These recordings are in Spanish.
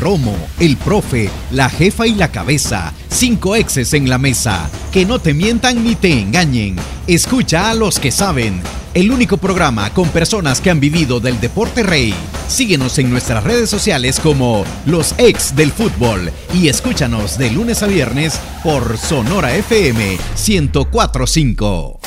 Romo, el profe, la jefa y la cabeza. Cinco exes en la mesa. Que no te mientan ni te engañen. Escucha a los que saben. El único programa con personas que han vivido del deporte rey. Síguenos en nuestras redes sociales como Los Ex del Fútbol y escúchanos de lunes a viernes por Sonora FM 1045.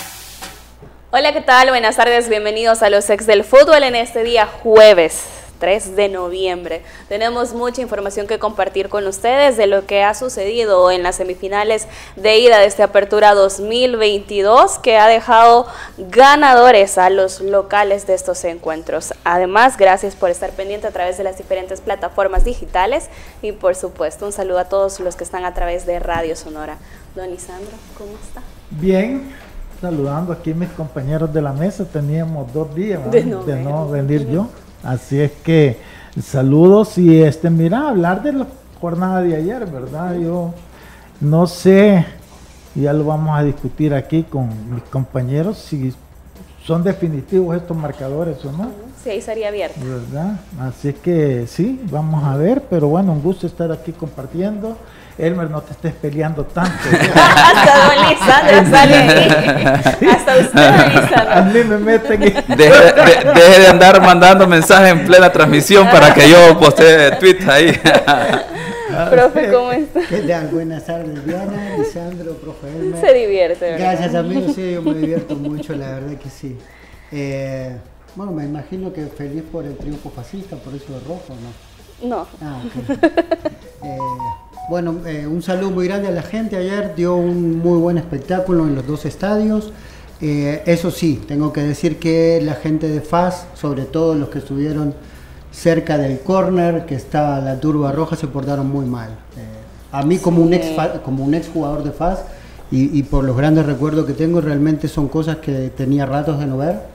Hola, ¿qué tal? Buenas tardes, bienvenidos a Los Ex del Fútbol en este día jueves 3 de noviembre. Tenemos mucha información que compartir con ustedes de lo que ha sucedido en las semifinales de ida de esta apertura 2022 que ha dejado ganadores a los locales de estos encuentros. Además, gracias por estar pendiente a través de las diferentes plataformas digitales y por supuesto un saludo a todos los que están a través de Radio Sonora. Don Isandro, ¿cómo está? Bien, saludando aquí a mis compañeros de la mesa. Teníamos dos días de no, de no venir yo. Así es que saludos y este, mira, hablar de la jornada de ayer, ¿verdad? Yo no sé, ya lo vamos a discutir aquí con mis compañeros, si son definitivos estos marcadores o no. Sí, ahí sería abierto. ¿Verdad? Así es que sí, vamos a ver, pero bueno, un gusto estar aquí compartiendo. Elmer, no te estés peleando tanto. Hasta don Lisandro sale ahí. Hasta usted, A mí me meten. Deje de, andar mandando mensajes en plena transmisión para que yo postee tweets ahí. profe, ¿cómo está? ¿Qué tal? Buenas tardes, Diana, Lisandro, profe Elmer. Se divierte, ¿verdad? Gracias, amigos. Sí, yo me divierto mucho, la verdad que sí. Eh, bueno, me imagino que feliz por el triunfo fascista, por eso de rojo, ¿no? No. Ah, ok. eh, bueno, eh, un saludo muy grande a la gente. Ayer dio un muy buen espectáculo en los dos estadios. Eh, eso sí, tengo que decir que la gente de FAS, sobre todo los que estuvieron cerca del corner, que está la turba roja, se portaron muy mal. Eh, a mí como un ex como un ex jugador de FAS y, y por los grandes recuerdos que tengo, realmente son cosas que tenía ratos de no ver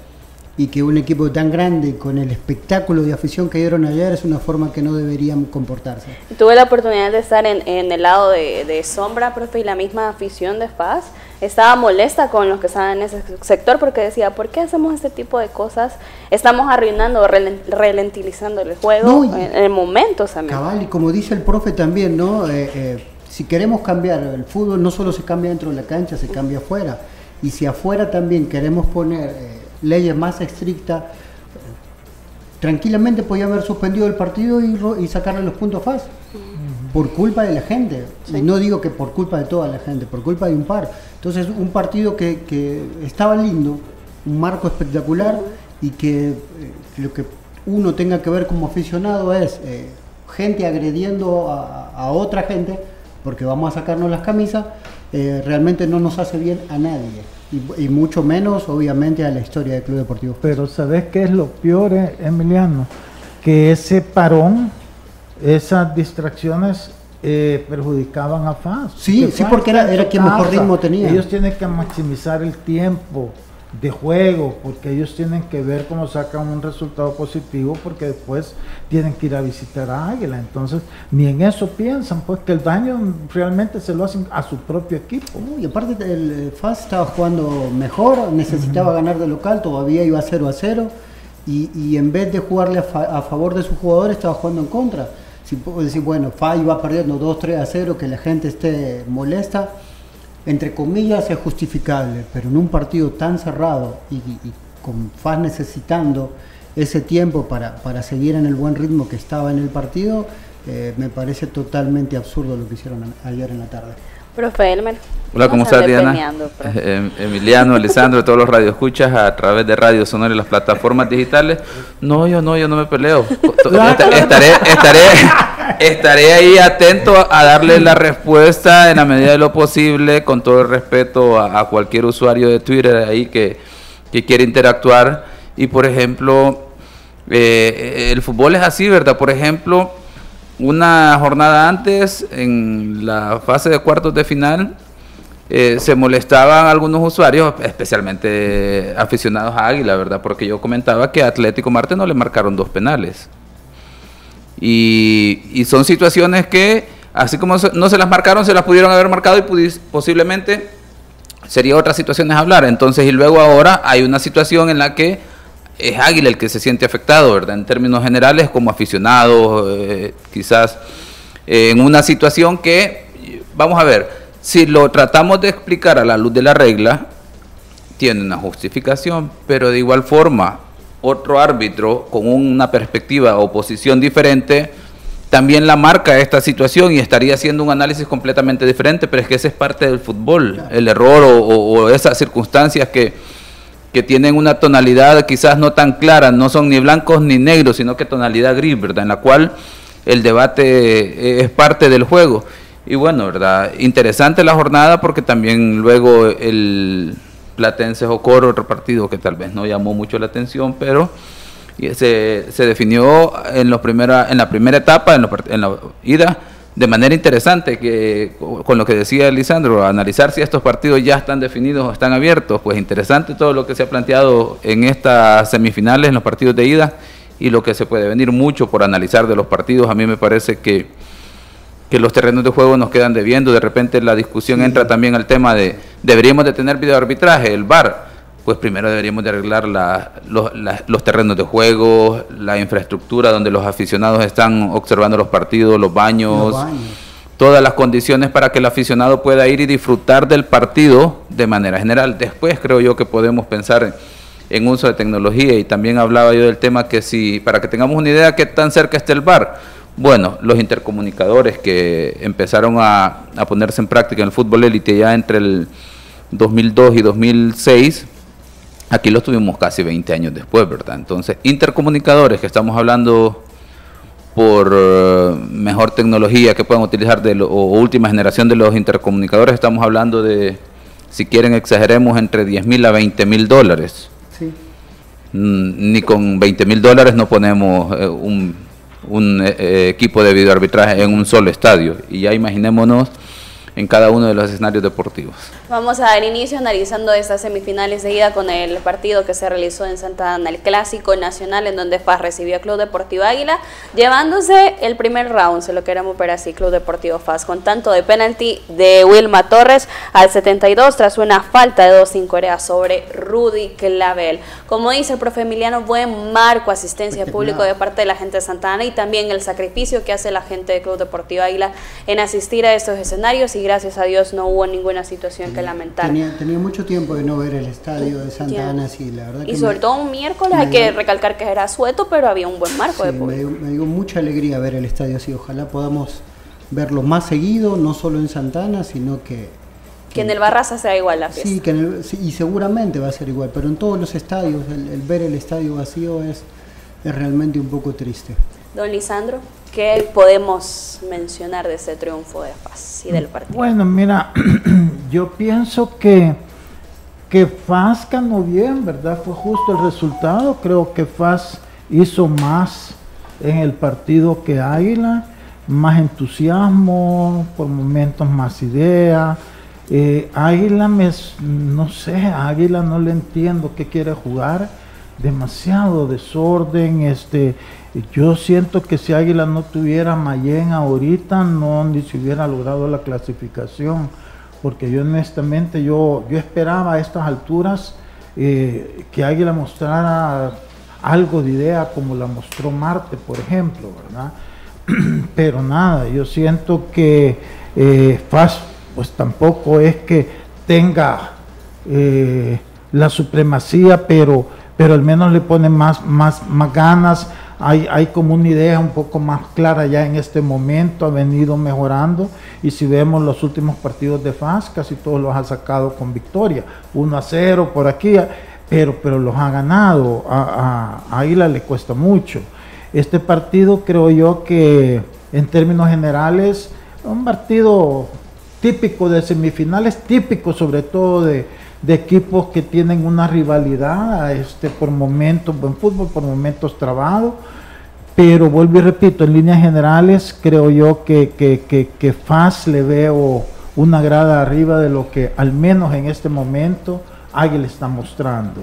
y que un equipo tan grande con el espectáculo de afición que dieron ayer es una forma que no deberían comportarse. Tuve la oportunidad de estar en, en el lado de, de, sombra, profe, y la misma afición de FAS estaba molesta con los que estaban en ese sector porque decía, ¿por qué hacemos este tipo de cosas? Estamos arruinando, relentilizando el juego no, en, en, el momento también. Cabal, y como dice el profe también, ¿no? Eh, eh, si queremos cambiar el fútbol, no solo se cambia dentro de la cancha, se cambia afuera. Y si afuera también queremos poner... Eh, leyes más estrictas, tranquilamente podía haber suspendido el partido y, y sacarle los puntos FAS. Por culpa de la gente. Sí. Y no digo que por culpa de toda la gente, por culpa de un par. Entonces, un partido que, que estaba lindo, un marco espectacular y que eh, lo que uno tenga que ver como aficionado es eh, gente agrediendo a, a, otra gente, porque vamos a sacarnos las camisas, eh, realmente no nos hace bien a nadie. Y, y, mucho menos, obviamente, a la historia del Club Deportivo. Pero ¿sabes qué es lo peor, eh, Emiliano? Que ese parón, esas distracciones eh, perjudicaban a FAS. Sí, sí, porque era, era quien mejor ritmo tenía. Ellos tienen que maximizar el tiempo de juego, porque ellos tienen que ver cómo sacan un resultado positivo, porque después tienen que ir a visitar a Águila. Entonces, ni en eso piensan, pues que el daño realmente se lo hacen a su propio equipo. y aparte, el FAS estaba jugando mejor, necesitaba uh -huh. ganar de local, todavía iba 0 a 0, y, y en vez de jugarle a, fa a, favor de sus jugadores, estaba jugando en contra. Si puedo decir, bueno, FAS iba perdiendo 2, 3 a 0, que la gente esté molesta entre comillas, es justificable, pero en un partido tan cerrado y, y con FAS necesitando ese tiempo para, para, seguir en el buen ritmo que estaba en el partido, eh, me parece totalmente absurdo lo que hicieron ayer en la tarde. Profe Elmer. Hola, ¿cómo estás, Diana? Eh, Emiliano, Alessandro, todos los radioescuchas a través de Radio Sonora y las plataformas digitales. No, yo no, yo no me peleo. estaré, estaré, estaré ahí atento a darle la respuesta en la medida de lo posible, con todo el respeto a, cualquier usuario de Twitter ahí que, que quiere interactuar. Y por ejemplo, eh, el fútbol es así, ¿verdad? Por ejemplo, una jornada antes, en la fase de cuartos de final, eh, se molestaban algunos usuarios, especialmente aficionados a Águila, ¿verdad? Porque yo comentaba que a Atlético Marte no le marcaron dos penales. Y, y son situaciones que, así como no se las marcaron, se las pudieron haber marcado y posiblemente sería otra situación es hablar. Entonces, y luego ahora hay una situación en la que es Águila el que se siente afectado, ¿verdad? En términos generales, como aficionado, eh, quizás en una situación que, vamos a ver, si lo tratamos de explicar a la luz de la regla, tiene una justificación, pero de igual forma, otro árbitro con una perspectiva o posición diferente, también la marca esta situación y estaría haciendo un análisis completamente diferente, pero es que ese es parte del fútbol, el error o, esas circunstancias que, que, tienen una tonalidad quizás no tan clara, no son ni blancos ni negros, sino que tonalidad gris, ¿verdad? En la cual el debate es parte del juego. Y bueno, ¿verdad? Interesante la jornada porque también luego el Platense Jocoro, otro partido que tal vez no llamó mucho la atención, pero se, se definió en, los primera, en la primera etapa, en, en la ida, de manera interesante, que con lo que decía Lisandro, analizar si estos partidos ya están definidos o están abiertos, pues interesante todo lo que se ha planteado en estas semifinales, en los partidos de ida, y lo que se puede venir mucho por analizar de los partidos. A mí me parece que que los terrenos de juego nos quedan debiendo. De repente la discusión entra también al tema de, ¿deberíamos de tener videoarbitraje, el VAR? Pues primero deberíamos de arreglar los, terrenos de juego, la infraestructura donde los aficionados están observando los partidos, los baños, todas las condiciones para que el aficionado pueda ir y disfrutar del partido de manera general. Después creo yo que podemos pensar en uso de tecnología y también hablaba yo del tema que si, para que tengamos una idea, qué tan cerca está el VAR bueno, los intercomunicadores que empezaron a, ponerse en práctica en el fútbol élite ya entre el 2002 y 2006, aquí los tuvimos casi 20 años después, ¿verdad? Entonces, intercomunicadores que estamos hablando por eh, mejor tecnología que puedan utilizar de o última generación de los intercomunicadores, estamos hablando de, si quieren exageremos, entre 10 mil a 20 mil dólares. Sí. Mm, ni con 20 mil dólares no ponemos eh, un un eh, eh, equipo de videoarbitraje en un solo estadio. Y ya imaginémonos en cada uno de los escenarios deportivos. Vamos a dar inicio analizando estas semifinales de ida con el partido que se realizó en Santa Ana, el Clásico Nacional, en donde FAS recibió a Club Deportivo Águila, llevándose el primer round, se lo queremos ver así, Club Deportivo FAS, con tanto de penalti de Wilma Torres al 72 tras una falta de dos sin Corea sobre Rudy Clavel. Como dice el profe Emiliano, buen marco, asistencia público de parte de la gente de Santa Ana y también el sacrificio que hace la gente de Club Deportivo Águila en asistir a estos escenarios y gracias a Dios no hubo ninguna situación que lamentar. Tenía, mucho tiempo de no ver el estadio de Santa Ana, sí, la verdad. Y sobre todo un miércoles, hay que recalcar que era sueto, pero había un buen marco de público. Me dio, mucha alegría ver el estadio así, ojalá podamos verlo más seguido, no solo en Santa Ana, sino que... Que, en el Barraza sea igual la fiesta. Sí, que y seguramente va a ser igual, pero en todos los estadios, el, ver el estadio vacío es, es realmente un poco triste. Don Lisandro. ¿Qué podemos mencionar de ese triunfo de FAS y del partido? Bueno, mira, yo pienso que, que FAS ganó bien, ¿verdad? Fue justo el resultado. Creo que FAS hizo más en el partido que Águila, más entusiasmo, por momentos más idea. Eh, Águila, me, no sé, Águila no le entiendo qué quiere jugar, demasiado desorden, este yo siento que si Águila no tuviera Mayen ahorita, no ni se hubiera logrado la clasificación, porque yo honestamente, yo, yo esperaba a estas alturas eh, que Águila mostrara algo de idea como la mostró Marte, por ejemplo, ¿verdad? Pero nada, yo siento que eh, FAS pues tampoco es que tenga eh, la supremacía, pero, pero al menos le pone más, más, más ganas hay, como una idea un poco más clara ya en este momento, ha venido mejorando y si vemos los últimos partidos de FAS, casi todos los ha sacado con victoria, 1 a 0 por aquí, pero, pero los ha ganado, a, a, le cuesta mucho. Este partido creo yo que en términos generales, un partido típico de semifinales, típico sobre todo de, de equipos que tienen una rivalidad este, por momentos, buen fútbol, por momentos trabado. Pero vuelvo y repito, en líneas generales creo yo que, que, que, que FAS le veo una grada arriba de lo que al menos en este momento Águila está mostrando.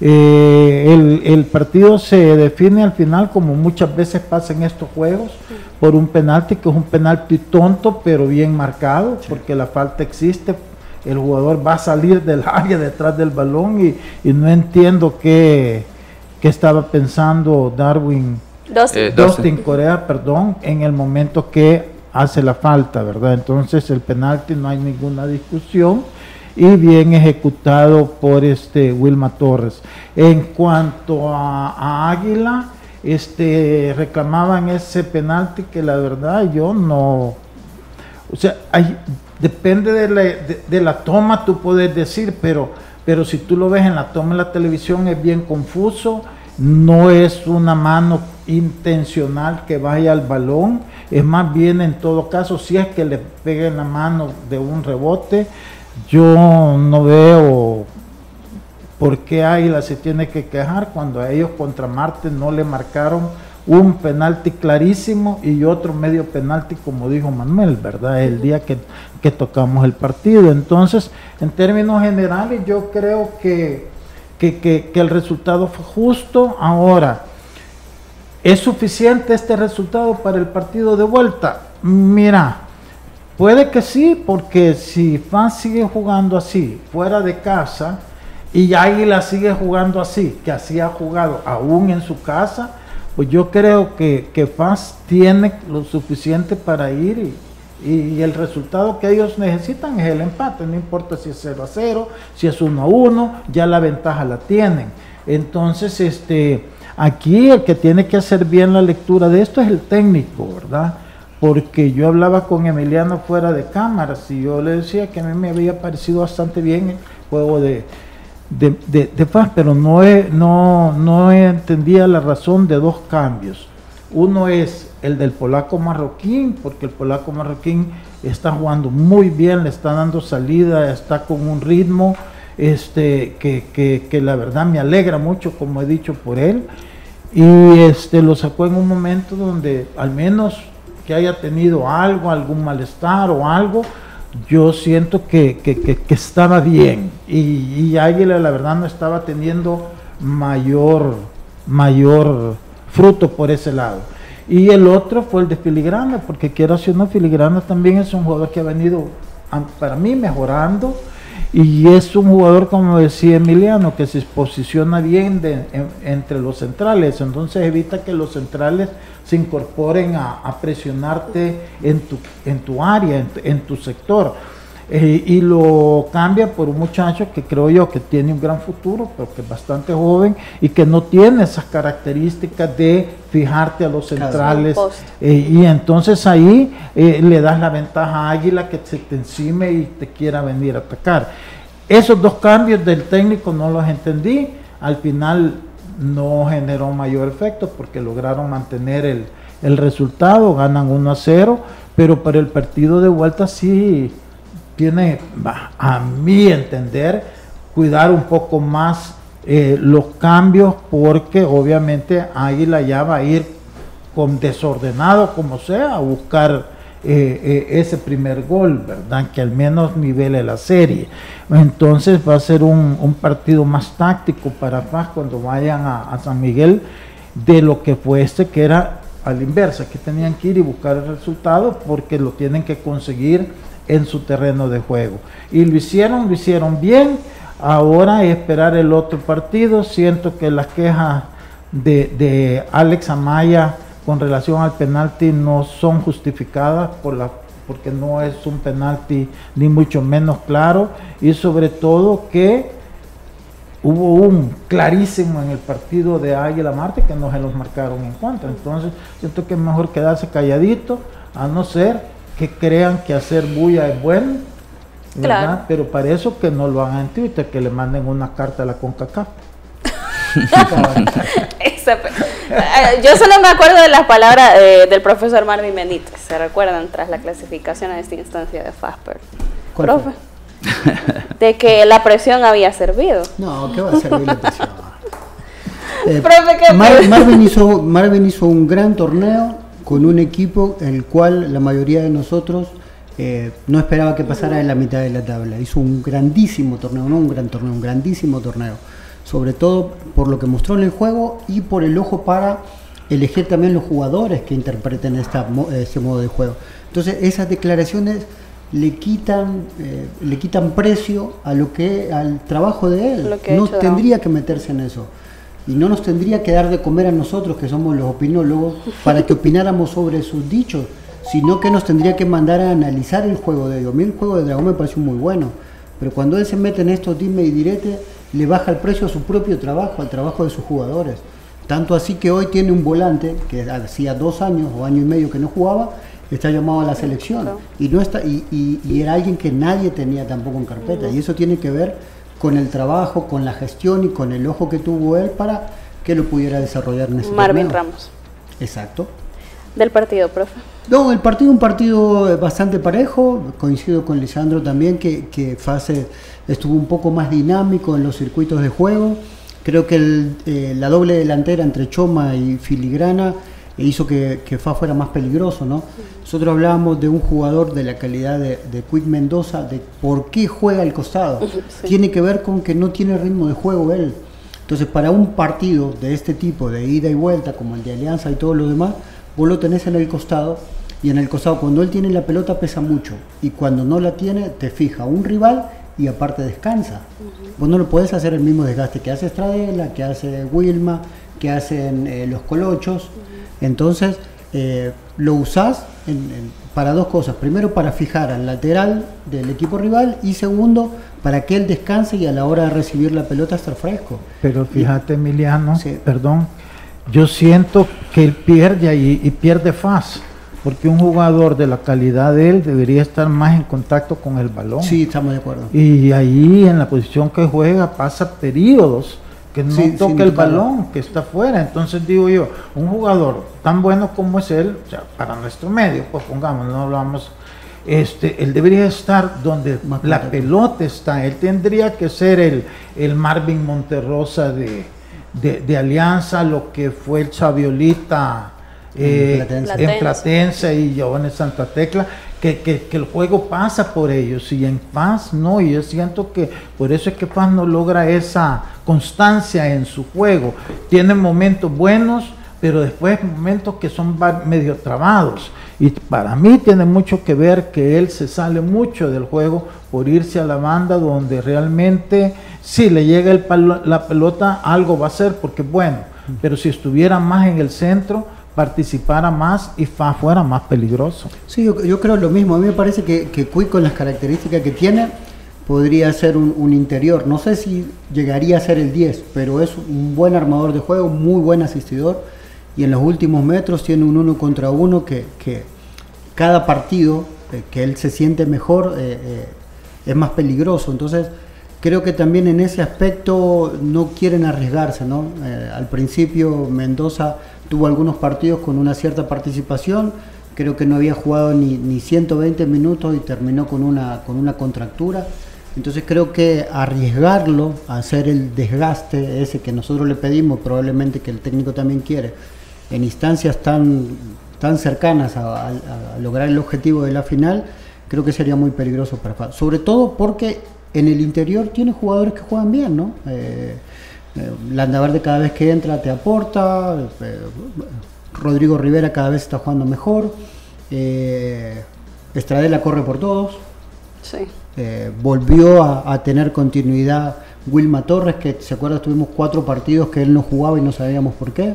Eh, el, el, partido se define al final, como muchas veces pasa en estos juegos, por un penalti que es un penalti tonto, pero bien marcado, porque la falta existe, el jugador va a salir del área detrás del balón y, no entiendo qué, que estaba pensando Darwin Dustin. Eh, Corea, perdón, en el momento que hace la falta, ¿verdad? Entonces el penalti no hay ninguna discusión y bien ejecutado por este Wilma Torres. En cuanto a, Águila, este reclamaban ese penalti que la verdad yo no, o sea, hay, depende de la, de la toma, tú puedes decir, pero pero si tú lo ves en la toma de la televisión es bien confuso, no es una mano intencional que vaya al balón, es más bien en todo caso, si es que le pegue en la mano de un rebote, yo no veo por qué Águila se tiene que quejar cuando a ellos contra Marte no le marcaron un penalti clarísimo y otro medio penalti, como dijo Manuel, ¿verdad? El día que, tocamos el partido. Entonces, en términos generales, yo creo que, que, el resultado fue justo. Ahora, ¿es suficiente este resultado para el partido de vuelta? Mira, puede que sí, porque si FAS sigue jugando así, fuera de casa, y Águila sigue jugando así, que así ha jugado aún en su casa, pues yo creo que, que FAS tiene lo suficiente para ir y, el resultado que ellos necesitan es el empate, no importa si es 0 a 0, si es 1 a 1, ya la ventaja la tienen. Entonces, este, aquí el que tiene que hacer bien la lectura de esto es el técnico, ¿verdad? Porque yo hablaba con Emiliano fuera de cámaras y yo le decía que a mí me había parecido bastante bien el juego de, de, de, paz, pero no, no, no entendía la razón de dos cambios. Uno es el del polaco marroquín, porque el polaco marroquín está jugando muy bien, le está dando salida, está con un ritmo este, que, que, que la verdad me alegra mucho, como he dicho por él. Y este, lo sacó en un momento donde al menos que haya tenido algo, algún malestar o algo, yo siento que, estaba bien y, Águila la verdad no estaba teniendo mayor, mayor fruto por ese lado. Y el otro fue el de Filigrana, porque quiero decir, no, Filigrana también es un jugador que ha venido para mí mejorando y es un jugador, como decía Emiliano, que se posiciona bien entre los centrales, entonces evita que los centrales se incorporen a, presionarte en tu, en tu área, en, tu sector. Eh, y lo cambia por un muchacho que creo yo que tiene un gran futuro, pero que es bastante joven y que no tiene esas características de fijarte a los centrales. Eh, y entonces ahí eh, le das la ventaja a Águila que se te encime y te quiera venir a atacar. Esos dos cambios del técnico no los entendí. Al final no generó mayor efecto porque lograron mantener el, resultado, ganan 1 a 0, pero para el partido de vuelta sí tiene, a mi entender, cuidar un poco más eh, los cambios porque obviamente Águila ya va a ir con desordenado como sea a buscar eh, eh, ese primer gol, ¿verdad? Que al menos nivele la serie. Entonces va a ser un, partido más táctico para Paz cuando vayan a, San Miguel de lo que fue este, que era a la inversa, que tenían que ir y buscar el resultado porque lo tienen que conseguir en su terreno de juego. Y lo hicieron, lo hicieron bien. Ahora esperar el otro partido. Siento que las quejas de, de Alex Amaya con relación al penalti no son justificadas por la porque no es un penalti ni mucho menos claro y sobre todo que hubo un clarísimo en el partido de Águila Marte que no se los marcaron en contra. Entonces siento que es mejor quedarse calladito a no ser que crean que hacer bulla es bueno, Pero para eso que no lo hagan en Twitter, que le manden una carta a la CONCACAF. Eh, yo solo me acuerdo de las palabras eh, del profesor Marvin Benítez, ¿se recuerdan? Tras la clasificación a esta instancia de FASPER. Profe, de que la presión había servido. No, ¿qué va a servir la presión? Eh, Marvin, hizo, Marvin hizo un gran torneo con un equipo el cual la mayoría de nosotros no esperaba que pasara en la mitad de la tabla. Hizo un grandísimo torneo, no un gran torneo, un grandísimo torneo sobre todo por lo que mostró en el juego y por el ojo para elegir también los jugadores que interpreten esta, este modo de juego. Entonces esas declaraciones le quitan, eh, le quitan precio a lo que, al trabajo de él. no tendría que meterse en eso. Y no nos tendría que dar de comer a nosotros, que somos los opinólogos, para que opináramos sobre sus dichos, sino que nos tendría que mandar a analizar el juego de ellos. A mí el juego de Dragón me pareció muy bueno, pero cuando él se mete en estos dime y direte, le baja el precio a su propio trabajo, al trabajo de sus jugadores. Tanto así que hoy tiene un volante que hacía dos años o año y medio que no jugaba, está llamado a la selección y no está y, era alguien que nadie tenía tampoco en carpeta y eso tiene que ver con el trabajo, con la gestión y con el ojo que tuvo él para que lo pudiera desarrollar en ese Marvin Ramos. Exacto. Del partido, profe. No, el partido un partido bastante parejo, coincido con Lisandro también que, que Fase estuvo un poco más dinámico en los circuitos de juego. Creo que eh, la doble delantera entre Choma y Filigrana hizo que, que Fa fuera más peligroso, ¿no? Nosotros hablábamos de un jugador de la calidad de, de Quick Mendoza, de por qué juega al costado. Tiene que ver con que no tiene ritmo de juego él. Entonces, para un partido de este tipo, de ida y vuelta, como el de Alianza y todo lo demás, vos lo tenés en el costado, y en el costado cuando él tiene la pelota pesa mucho, y cuando no la tiene te fija un rival y aparte descansa. Vos no lo podés hacer el mismo desgaste que hace Estradela, que hace Wilma, que hacen eh, los colochos. Entonces, eh, lo usás para dos cosas. Primero, para fijar al lateral del equipo rival y segundo, para que él descanse y a la hora de recibir la pelota estar fresco. Pero fíjate, Emiliano, perdón, yo siento que él pierde y, y pierde faz porque un jugador de la calidad de él debería estar más en contacto con el balón. Sí, estamos de acuerdo. Y ahí en la posición que juega pasa periodos que no toca el balón, que está afuera. Entonces digo yo, un jugador tan bueno como es él, o sea, para nuestro medio, pues pongamos, no hablamos, este, él debería estar donde la pelota está. Él tendría que ser el, el Marvin Monterrosa de, de, Alianza, lo que fue el Chaviolita. Eh, en Platense y en Santa Tecla, que, que, el juego pasa por ellos y en paz no, y yo siento que por eso es que paz no logra esa constancia en su juego. Tiene momentos buenos, pero después momentos que son medio trabados. Y para mí tiene mucho que ver que él se sale mucho del juego por irse a la banda donde realmente si le llega el la pelota algo va a ser porque bueno, pero si estuviera más en el centro participara más y fuera más peligroso. Sí, yo, creo lo mismo. A mí me parece que, que con las características que tiene podría ser un, interior. No sé si llegaría a ser el 10, pero es un buen armador de juego, muy buen asistidor y en los últimos metros tiene un uno contra uno que, cada partido eh, que él se siente mejor eh, eh, es más peligroso. Entonces creo que también en ese aspecto no quieren arriesgarse. ¿no? al principio Mendoza tuvo algunos partidos con una cierta participación. Creo que no había jugado ni, ni 120 minutos y terminó con una, con una contractura. Entonces creo que arriesgarlo hacer el desgaste ese que nosotros le pedimos, probablemente que el técnico también quiere, en instancias tan, tan cercanas a, lograr el objetivo de la final, creo que sería muy peligroso para. Sobre todo porque en el interior tiene jugadores que juegan bien, ¿no? Eh, Landaverde cada vez que entra te aporta, eh, Rodrigo Rivera cada vez está jugando mejor, Estradela corre por todos. Sí. Eh, volvió a, tener continuidad Wilma Torres, que se acuerda, tuvimos cuatro partidos que él no jugaba y no sabíamos por qué.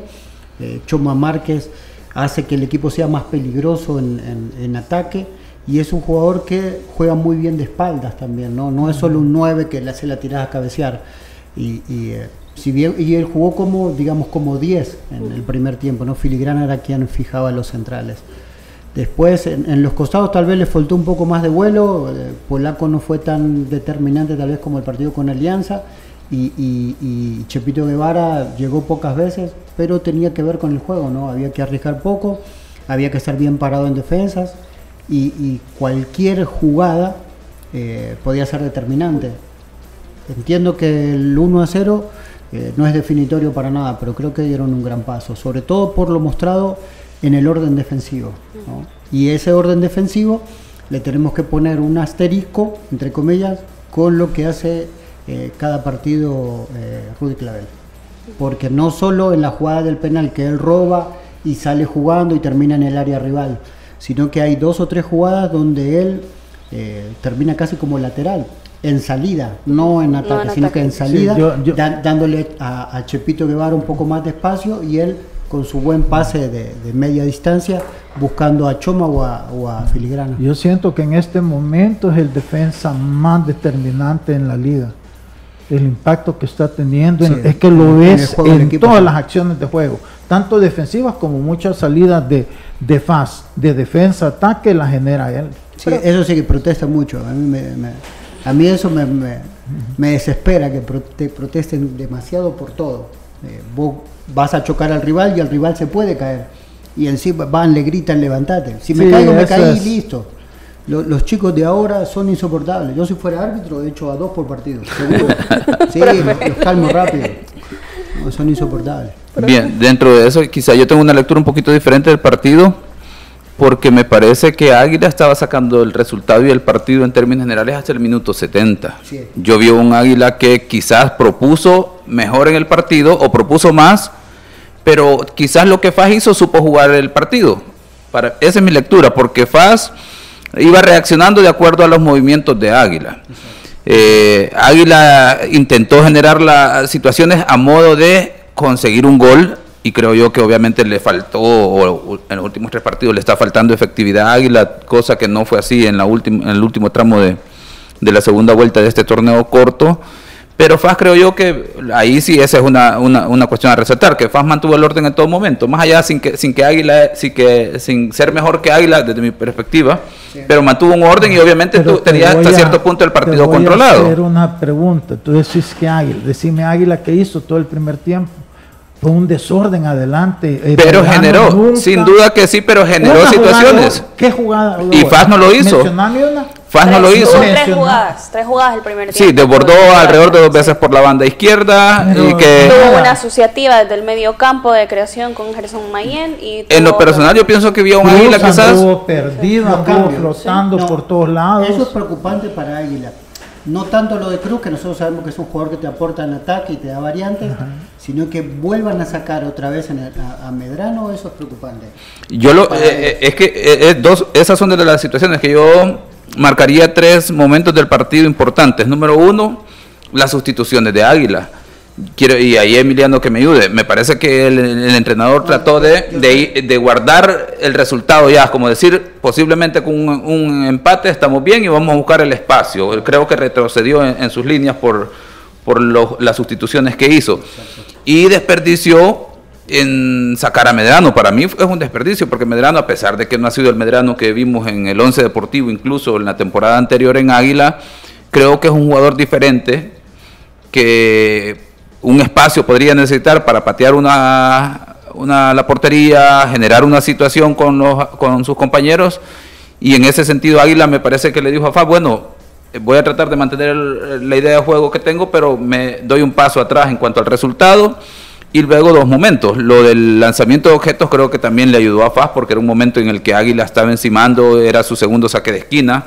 Eh, Choma Márquez hace que el equipo sea más peligroso en, ataque y es un jugador que juega muy bien de espaldas también, no, no es solo un 9 que le hace la tirada a cabecear. Y, eh, si bien, y él jugó como, digamos, como 10 en el primer tiempo, ¿no? Filigrana era quien fijaba los centrales. Después, en, los costados tal vez le faltó un poco más de vuelo, eh, Polaco no fue tan determinante tal vez como el partido con Alianza, y, Chepito Guevara llegó pocas veces, pero tenía que ver con el juego, ¿no? Había que arriesgar poco, había que estar bien parado en defensas, y, cualquier jugada eh, podía ser determinante. Entiendo que el 1 a 0 no es definitorio para nada, pero creo que dieron un gran paso, sobre todo por lo mostrado en el orden defensivo. Y ese orden defensivo le tenemos que poner un asterisco, entre comillas, con lo que hace eh, cada partido eh, Rudy Clavel. Porque no solo en la jugada del penal que él roba y sale jugando y termina en el área rival, sino que hay dos o tres jugadas donde él eh, termina casi como lateral. En salida, no en ataque, sino que en salida, dándole a, Chepito Guevara un poco más de espacio y él con su buen pase de, media distancia buscando a Choma o a, Filigrana. Yo siento que en este momento es el defensa más determinante en la liga. El impacto que está teniendo es que lo ves en, todas las acciones de juego, tanto defensivas como muchas salidas de, de faz, de defensa, ataque, la genera él. Sí, eso sí que protesta mucho. A mí me a mí eso me, me, desespera, que te protesten demasiado por todo. Eh, vos vas a chocar al rival y el rival se puede caer. Y encima van, le gritan, levantate. Si me caigo, me caí y listo. los chicos de ahora son insoportables. Yo si fuera árbitro, he hecho a dos por partido. Seguro. sí, los, calmo rápido. son insoportables. Bien, dentro de eso, quizá yo tengo una lectura un poquito diferente del partido porque me parece que Águila estaba sacando el resultado y el partido en términos generales hasta el minuto 70. Yo vi un Águila que quizás propuso mejor en el partido o propuso más, pero quizás lo que Faz hizo supo jugar el partido. Para, esa es mi lectura, porque Faz iba reaccionando de acuerdo a los movimientos de Águila. Eh, Águila intentó generar las situaciones a modo de conseguir un gol y creo yo que obviamente le faltó, o en los últimos tres partidos le está faltando efectividad a Águila, cosa que no fue así en, la en el último tramo de, de la segunda vuelta de este torneo corto. Pero FAS creo yo que ahí sí esa es una, una, una, cuestión a resaltar, que FAS mantuvo el orden en todo momento, más allá sin que, sin que Águila, sin, que, sin ser mejor que Águila desde mi perspectiva, pero mantuvo un orden y obviamente tú, tenía hasta cierto punto el partido controlado. A hacer una pregunta, tú decís que Águila, decime Águila que hizo todo el primer tiempo fue un desorden adelante. Eh, pero generó, sin duda que sí, pero generó situaciones. ¿Qué jugada? Y Faz no lo hizo. Faz no lo hizo. Tres jugadas, tres jugadas el primer tiempo. Sí, desbordó alrededor de dos veces por la banda izquierda y que tuvo una asociativa desde el medio campo de creación con Gerson Mayen y en lo personal yo pienso que vio un Águila quizás estuvo perdido, estuvo flotando por todos lados. Eso es preocupante para Águila no tanto lo de Cruz, que nosotros sabemos que es un jugador que te aporta en ataque y te da variantes, sino que vuelvan a sacar otra vez a, Medrano, eso es preocupante. Yo lo, eh, eh, es que eh, dos, esas son de las situaciones que yo marcaría tres momentos del partido importantes. Número uno, las sustituciones de Águila quiero y ahí Emiliano que me ayude. Me parece que el, entrenador trató de, de, guardar el resultado ya, como decir, posiblemente con un, empate estamos bien y vamos a buscar el espacio. Creo que retrocedió en, sus líneas por, por las sustituciones que hizo. Y desperdició en sacar a Medrano. Para mí es un desperdicio, porque Medrano, a pesar de que no ha sido el Medrano que vimos en el 11 Deportivo, incluso en la temporada anterior en Águila, creo que es un jugador diferente que un espacio podría necesitar para patear una, una, la portería, generar una situación con, los, con sus compañeros. Y en ese sentido Águila me parece que le dijo a Fab, bueno, voy a tratar de mantener la idea de juego que tengo, pero me doy un paso atrás en cuanto al resultado. Y luego dos momentos. Lo del lanzamiento de objetos creo que también le ayudó a Faz porque era un momento en el que Águila estaba encimando, era su segundo saque de esquina,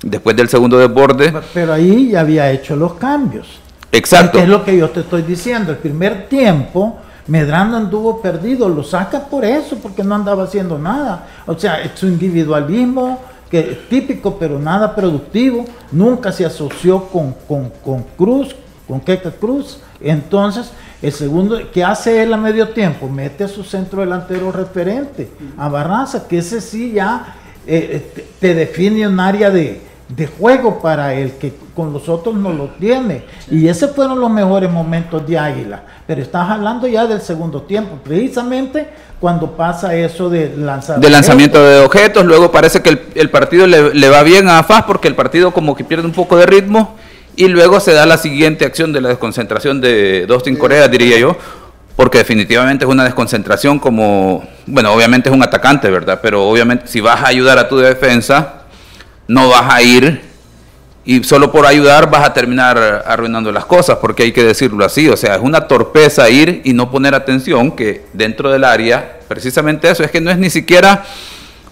después del segundo desborde. Pero ahí ya había hecho los cambios. Exacto. Es lo que yo te estoy diciendo. El primer tiempo, Medrano anduvo perdido. Lo saca por eso, porque no andaba haciendo nada. O sea, su individualismo, que es típico, pero nada productivo. Nunca se asoció con, con, Cruz, con Keka Cruz. Entonces, el segundo, ¿qué hace él a medio tiempo? Mete a su centro delantero referente, a Barraza, que ese sí ya eh, eh, te define un área de, de juego para él, que con los otros no lo tiene. Y esos fueron los mejores momentos de Águila. Pero estás hablando ya del segundo tiempo, precisamente cuando pasa eso de lanzamiento. De lanzamiento de objetos, luego parece que el, partido le, va bien a FAS porque el partido como que pierde un poco de ritmo y luego se da la siguiente acción de la desconcentración de Dustin Corea, diría yo, porque definitivamente es una desconcentración como, bueno, obviamente es un atacante, ¿verdad? Pero obviamente si vas a ayudar a tu defensa, no vas a ir y solo por ayudar vas a terminar arruinando las cosas, porque hay que decirlo así, o sea, es una torpeza ir y no poner atención que dentro del área, precisamente eso, es que no es ni siquiera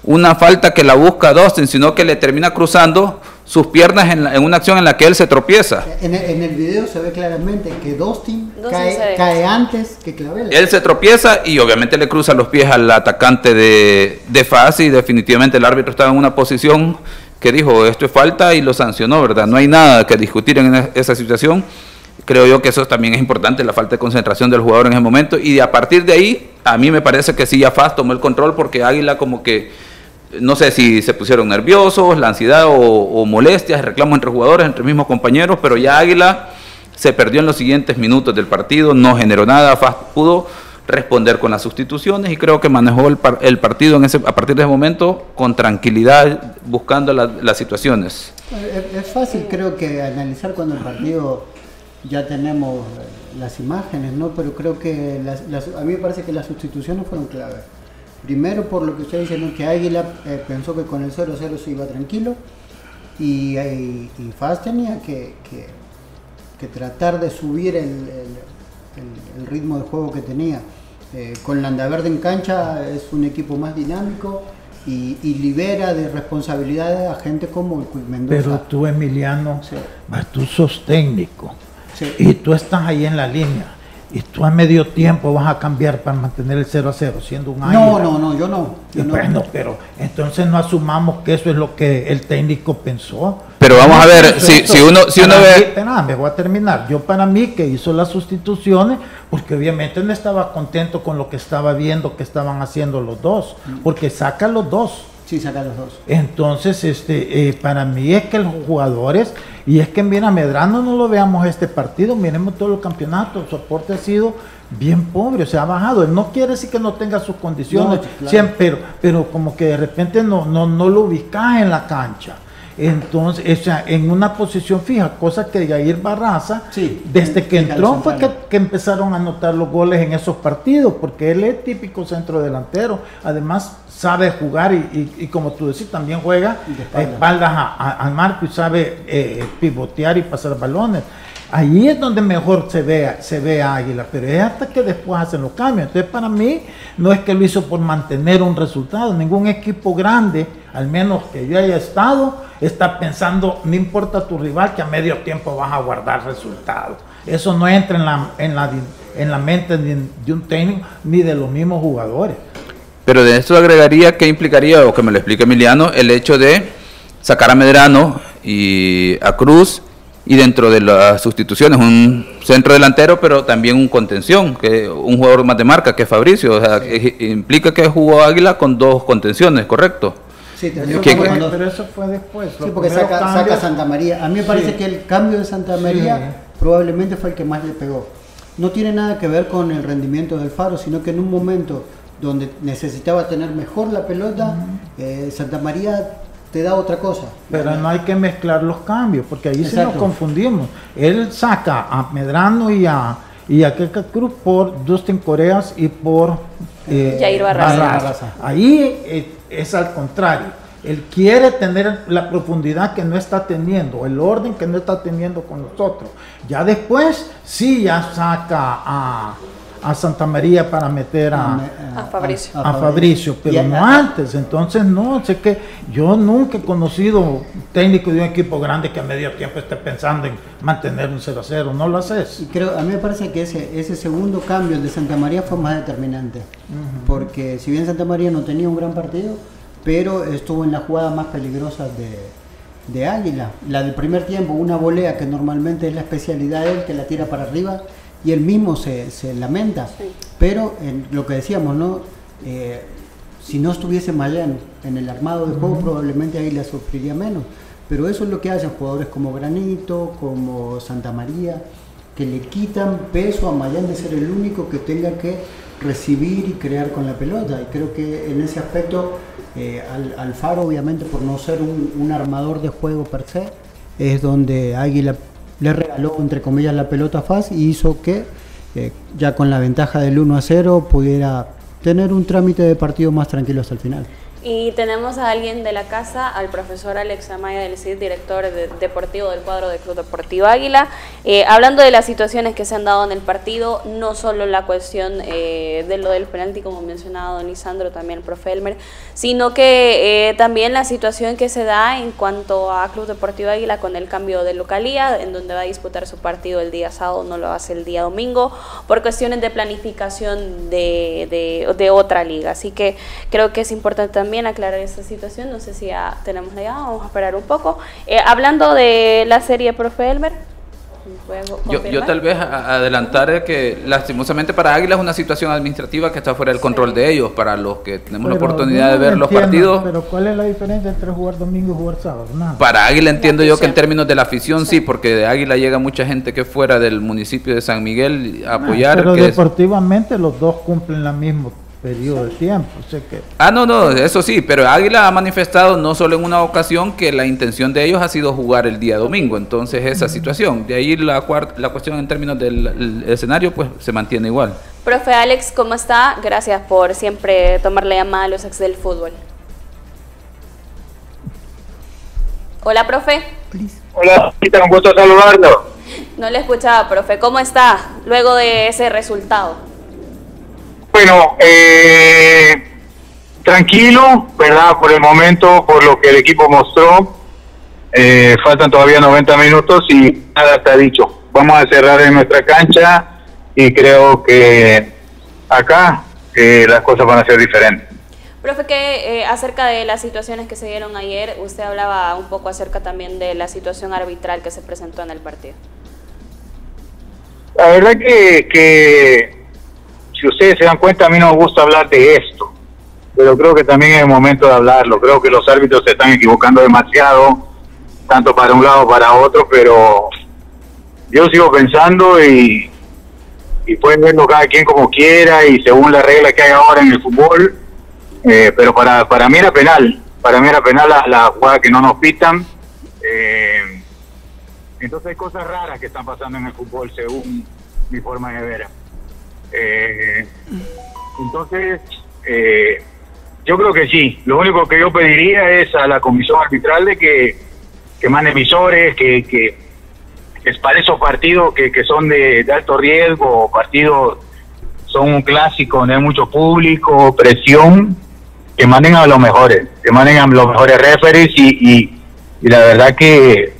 una falta que la busca Dustin, sino que le termina cruzando sus piernas en, una acción en la que él se tropieza. En el, video se ve claramente que Dustin, cae, antes que Clavel. Él se tropieza y obviamente le cruza los pies al atacante de, de Faz y definitivamente el árbitro estaba en una posición que dijo esto es falta y lo sancionó, ¿verdad? No hay nada que discutir en esa situación. Creo yo que eso también es importante, la falta de concentración del jugador en ese momento. Y a partir de ahí, a mí me parece que sí, ya Faz tomó el control porque Águila como que no sé si se pusieron nerviosos, la ansiedad o, molestias, reclamos entre jugadores, entre mismos compañeros, pero ya Águila se perdió en los siguientes minutos del partido, no generó nada, Fast pudo responder con las sustituciones y creo que manejó el, partido en ese, a partir de ese momento con tranquilidad, buscando las situaciones. Es, fácil creo que analizar cuando el partido ya tenemos las imágenes, ¿no? pero creo que a mí me parece que las sustituciones fueron claves Primero por lo que usted dice, que Águila eh, pensó que con el 0-0 se iba tranquilo y, y, Faz tenía que, tratar de subir el, ritmo de juego que tenía. Eh, con Landaverde en cancha es un equipo más dinámico y, libera de responsabilidades a gente como el Mendoza. Pero tú, Emiliano, tú sos técnico y tú estás ahí en la línea y tú a medio tiempo vas a cambiar para mantener el 0 a 0, siendo un año. No, no, no, yo no. bueno, pero entonces no asumamos que eso es lo que el técnico pensó. Pero vamos a ver, si, si, uno, si uno ve... me voy a terminar. Yo para mí que hizo las sustituciones, porque obviamente no estaba contento con lo que estaba viendo que estaban haciendo los dos, porque saca los dos. Sí, saca los dos. Entonces, este, eh, para mí es que los jugadores, y es que mira, Medrano no lo veamos este partido, miremos todo el campeonato, su aporte ha sido bien pobre, o sea, ha bajado. Él no quiere decir que no tenga sus condiciones, siempre, pero, pero como que de repente no, no, no lo ubicas en la cancha. Entonces, o sea, en una posición fija, cosa que Jair Barraza, desde que entró fue que, empezaron a anotar los goles en esos partidos, porque él es típico centro delantero, además sabe jugar y, como tú decís, también juega espaldas al marco y sabe eh, pivotear y pasar balones. Ahí es donde mejor se ve, a Águila, pero es hasta que después hacen los cambios. Entonces, para mí, no es que lo hizo por mantener un resultado. Ningún equipo grande, al menos que yo haya estado, está pensando, no importa tu rival, que a medio tiempo vas a guardar resultados. Eso no entra en la, en la, en la mente de un técnico ni de los mismos jugadores. Pero de esto agregaría que implicaría, o que me lo explique Emiliano, el hecho de sacar a Medrano y a Cruz y dentro de las sustituciones un centro delantero, pero también un contención, que un jugador más de marca que Fabricio, o sea, implica que jugó Águila con dos contenciones, ¿correcto? Sí, pero eso fue después. Sí, porque saca, saca, Santa María. A mí me parece que el cambio de Santa María probablemente fue el que más le pegó. No tiene nada que ver con el rendimiento del Faro, sino que en un momento donde necesitaba tener mejor la pelota, eh, Santa María te da otra cosa. Pero no hay que mezclar los cambios, porque ahí se nos confundimos. Él saca a Medrano y a, y a Keka Cruz por Dustin Coreas y por eh, Jair Barraza. Ahí eh, es al contrario. Él quiere tener la profundidad que no está teniendo, el orden que no está teniendo con nosotros. Ya después, sí, ya saca a, a Santa María para meter a, Fabricio. pero no antes. Entonces, no, sé que yo nunca he conocido técnico de un equipo grande que a medio tiempo esté pensando en mantener un 0 a 0. No lo haces. Y creo, a mí me parece que ese, ese segundo cambio, el de Santa María, fue más determinante. Porque si bien Santa María no tenía un gran partido, pero estuvo en la jugada más peligrosa de, de Águila. La del primer tiempo, una volea que normalmente es la especialidad de él, que la tira para arriba y él mismo se, se lamenta. Pero en lo que decíamos, ¿no? Eh, si no estuviese Mayán en el armado de juego, probablemente ahí le sufriría menos. Pero eso es lo que hacen jugadores como Granito, como Santa María, que le quitan peso a Mayán de ser el único que tenga que recibir y crear con la pelota. Y creo que en ese aspecto, eh, Alfaro, obviamente, por no ser un, un, armador de juego per se, es donde Águila le regaló, entre comillas, la pelota fácil y hizo que, eh, ya con la ventaja del 1 a 0, pudiera tener un trámite de partido más tranquilo hasta el final. Y tenemos a alguien de la casa, al profesor Alex Amaya del CID, director deportivo del cuadro de Club Deportivo Águila, eh, hablando de las situaciones que se han dado en el partido, no solo la cuestión eh, de lo del penalti, como mencionaba don Lisandro, también el profe Elmer, sino que eh, también la situación que se da en cuanto a Club Deportivo Águila con el cambio de localía, en donde va a disputar su partido el día sábado, no lo hace el día domingo, por cuestiones de planificación de, de, de otra liga. Así que creo que es importante también también aclarar esta situación. No sé si ya tenemos la llamada, vamos a esperar un poco. Eh, hablando de la serie Profe Elmer. Yo, yo, tal vez adelantar que lastimosamente para Águila es una situación administrativa que está fuera del control de ellos, para los que tenemos la oportunidad de ver los partidos. Pero ¿cuál es la diferencia entre jugar domingo y jugar sábado? Para Águila entiendo yo que en términos de la afición sí, porque de Águila llega mucha gente que fuera del municipio de San Miguel a apoyar. Pero deportivamente los dos cumplen la misma periodo de tiempo. que... Ah, no, no, eso sí, pero Águila ha manifestado no solo en una ocasión que la intención de ellos ha sido jugar el día domingo, entonces esa situación, de ahí la, la cuestión en términos del escenario pues se mantiene igual. Profe Alex, ¿cómo está? Gracias por siempre tomar la llamada a los ex del fútbol. Hola, profe. Hola, un gusto saludarlo. No le escuchaba, profe. ¿Cómo está luego de ese resultado? Bueno, eh, tranquilo, ¿verdad? Por el momento, por lo que el equipo mostró. Eh, faltan todavía 90 minutos y nada está dicho. Vamos a cerrar en nuestra cancha y creo que acá eh, las cosas van a ser diferentes. Profe, que acerca de las situaciones que se dieron ayer, usted hablaba un poco acerca también de la situación arbitral que se presentó en el partido. La verdad que, que si ustedes se dan cuenta, a mí no me gusta hablar de esto, pero creo que también es el momento de hablarlo. Creo que los árbitros se están equivocando demasiado, tanto para un lado para otro, pero yo sigo pensando y, pueden verlo cada quien como quiera y según la regla que hay ahora en el fútbol, eh, pero para, para mí era penal, para mí era penal la, jugada que no nos pitan. Eh, entonces hay cosas raras que están pasando en el fútbol según mi forma de ver. Eh, entonces, eh, yo creo que sí. Lo único que yo pediría es a la comisión arbitral de que, que mande visores, que, que, es para esos partidos que, que son de, alto riesgo, partidos son un clásico donde hay mucho público, presión, que manden a los mejores, que manden a los mejores referees y, y, y la verdad que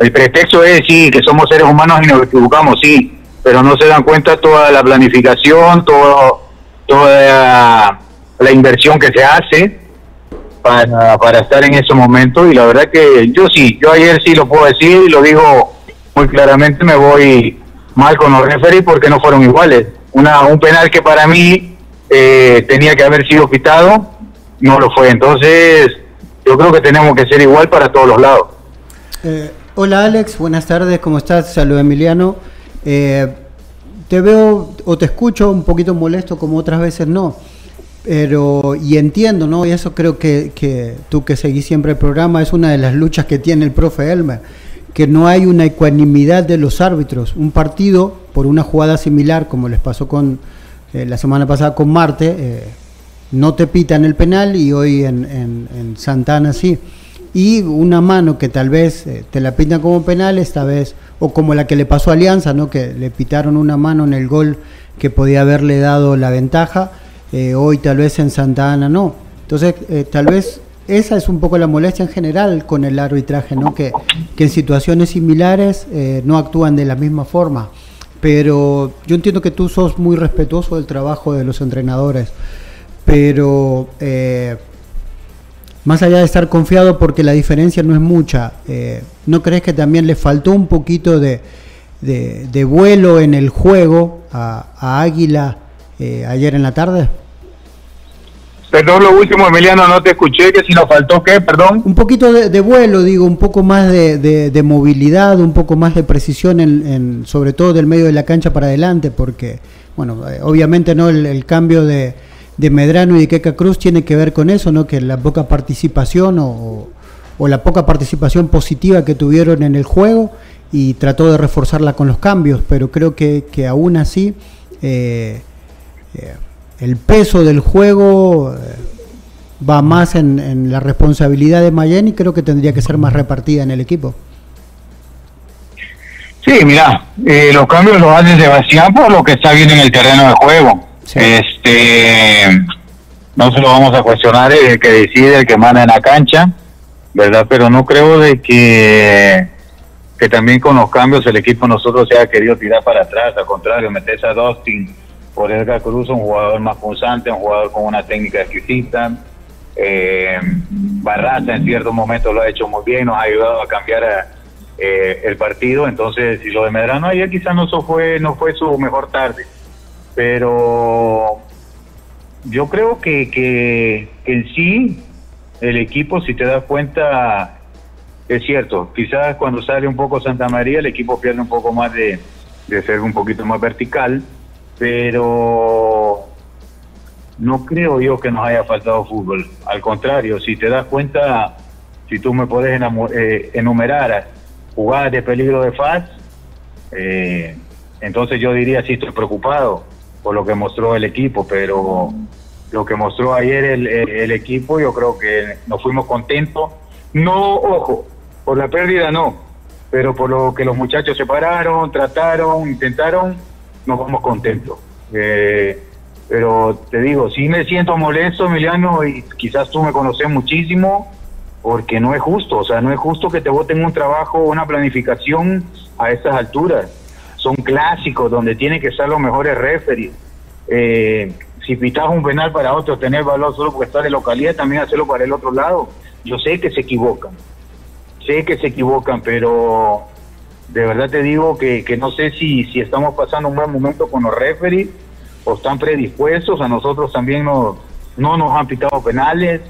el pretexto es sí, que somos seres humanos y nos equivocamos, sí, pero no se dan cuenta toda la planificación, todo, toda la inversión que se hace para, para estar en ese momento y la verdad que yo sí, yo ayer sí lo puedo decir y lo digo muy claramente, me voy mal con los referees porque no fueron iguales. Una, un penal que para mí eh, tenía que haber sido quitado, no lo fue. Entonces, yo creo que tenemos que ser igual para todos los lados. Eh, hola Alex, buenas tardes, ¿cómo estás? Saludos Emiliano. Eh, te veo o te escucho un poquito molesto como otras veces no. Pero, y entiendo, ¿no? Y eso creo que, que tú que seguís siempre el programa es una de las luchas que tiene el profe Elmer, que no hay una ecuanimidad de los árbitros. Un partido, por una jugada similar, como les pasó con eh, la semana pasada con Marte, eh, no te pitan el penal y hoy en, en, en Santana sí y una mano que tal vez eh, te la pintan como penal, esta vez, o como la que le pasó a Alianza, ¿no? que le pitaron una mano en el gol que podía haberle dado la ventaja, eh, hoy tal vez en Santa Ana no. Entonces, eh, tal vez esa es un poco la molestia en general con el arbitraje, ¿no? que, que en situaciones similares no actúan de la misma forma. Pero yo entiendo que tú sos muy respetuoso del trabajo de los entrenadores, pero más allá de estar confiado porque la diferencia no es mucha, eh, ¿no crees que también le faltó un poquito de, de, vuelo en el juego a, Águila eh, ayer en la tarde? Perdón, lo último, Emiliano, no te escuché, que si nos faltó qué, perdón. Un poquito de, vuelo, digo, un poco más de, movilidad, un poco más de precisión, en, sobre todo del medio de la cancha para adelante, porque, bueno, eh, obviamente no el cambio de, de Medrano y de Queca Cruz tiene que ver con eso, ¿no? Que la poca participación o, la poca participación positiva que tuvieron en el juego y trató de reforzarla con los cambios, pero creo que, que aún así eh, eh, el peso del juego eh, va más en, la responsabilidad de Mayen y creo que tendría que ser más repartida en el equipo. Sí, mira, eh, los cambios los hace Sebastián por lo que está viendo en el terreno de juego. Este, no se lo vamos a cuestionar el que decide, el que manda en la cancha, ¿verdad? Pero no creo de que que también con los cambios el equipo nosotros se ha querido tirar para atrás, al contrario, meterse a Dustin por Edgar Cruz, un jugador más punzante, un jugador con una técnica exquisita. Eh, Barraza en ciertos momentos lo ha hecho muy bien, nos ha ayudado a cambiar eh, el partido. Entonces, si lo de Medrano ayer quizás no fue, no fue su mejor tarde, pero yo creo que, que, en sí el equipo, si te das cuenta, es cierto, quizás cuando sale un poco Santa María el equipo pierde un poco más de, ser un poquito más vertical, pero no creo yo que nos haya faltado fútbol. Al contrario, si te das cuenta, si tú me puedes eh, enumerar jugadas de peligro de FAS, eh, entonces yo diría sí estoy preocupado por lo que mostró el equipo, pero lo que mostró ayer el, equipo, yo creo que nos fuimos contentos. No, ojo, por la pérdida no, pero por lo que los muchachos se pararon, trataron, intentaron, nos vamos contentos. Eh, pero te digo, sí me siento molesto, Emiliano, y quizás tú me conoces muchísimo, porque no es justo, o sea, no es justo que te voten un trabajo, una planificación a estas alturas. Son clásicos donde tienen que ser los mejores referees. Eh, si pitas un penal para otro, tener valor solo porque está de localidad, también hacerlo para el otro lado. Yo sé que se equivocan, sé que se equivocan, pero de verdad te digo que, que no sé si, si estamos pasando un buen momento con los referees o están predispuestos. A nosotros también no nos han pitado penales.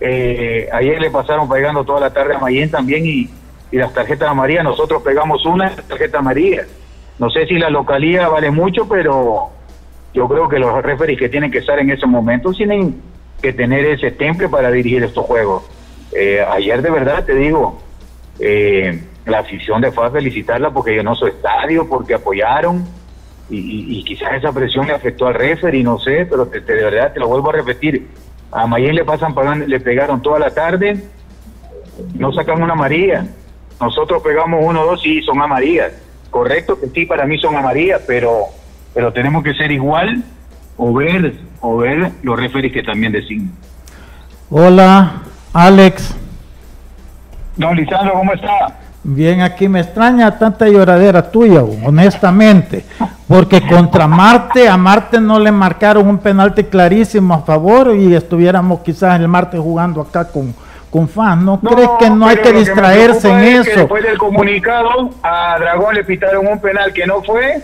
Eh, ayer le pasaron pegando toda la tarde a Mayen también y, y las tarjetas amarillas. Nosotros pegamos una tarjeta amarilla. No sé si la localía vale mucho, pero yo creo que los referees que tienen que estar en ese momento tienen que tener ese temple para dirigir estos juegos. Eh, ayer de verdad te digo, eh, la afición de FAS felicitarla porque llenó su estadio, porque apoyaron y, quizás esa presión le afectó al y no sé, pero de verdad te lo vuelvo a repetir. A Mayen le pasan pagando, le pegaron toda la tarde, no sacan una amarilla. Nosotros pegamos uno o dos y son amarillas. Correcto que sí, para mí son amarillas, pero, pero tenemos que ser igual o ver, o ver los referees que también designan. Hola, Alex. Don Lisandro, ¿cómo está? Bien, aquí me extraña tanta lloradera tuya, honestamente, porque contra Marte, a Marte no le marcaron un penalti clarísimo a favor y estuviéramos quizás el Marte jugando acá con, con fans. ¿No, crees que no hay que distraerse en eso? después del comunicado, a Dragón le pitaron un penal que no fue,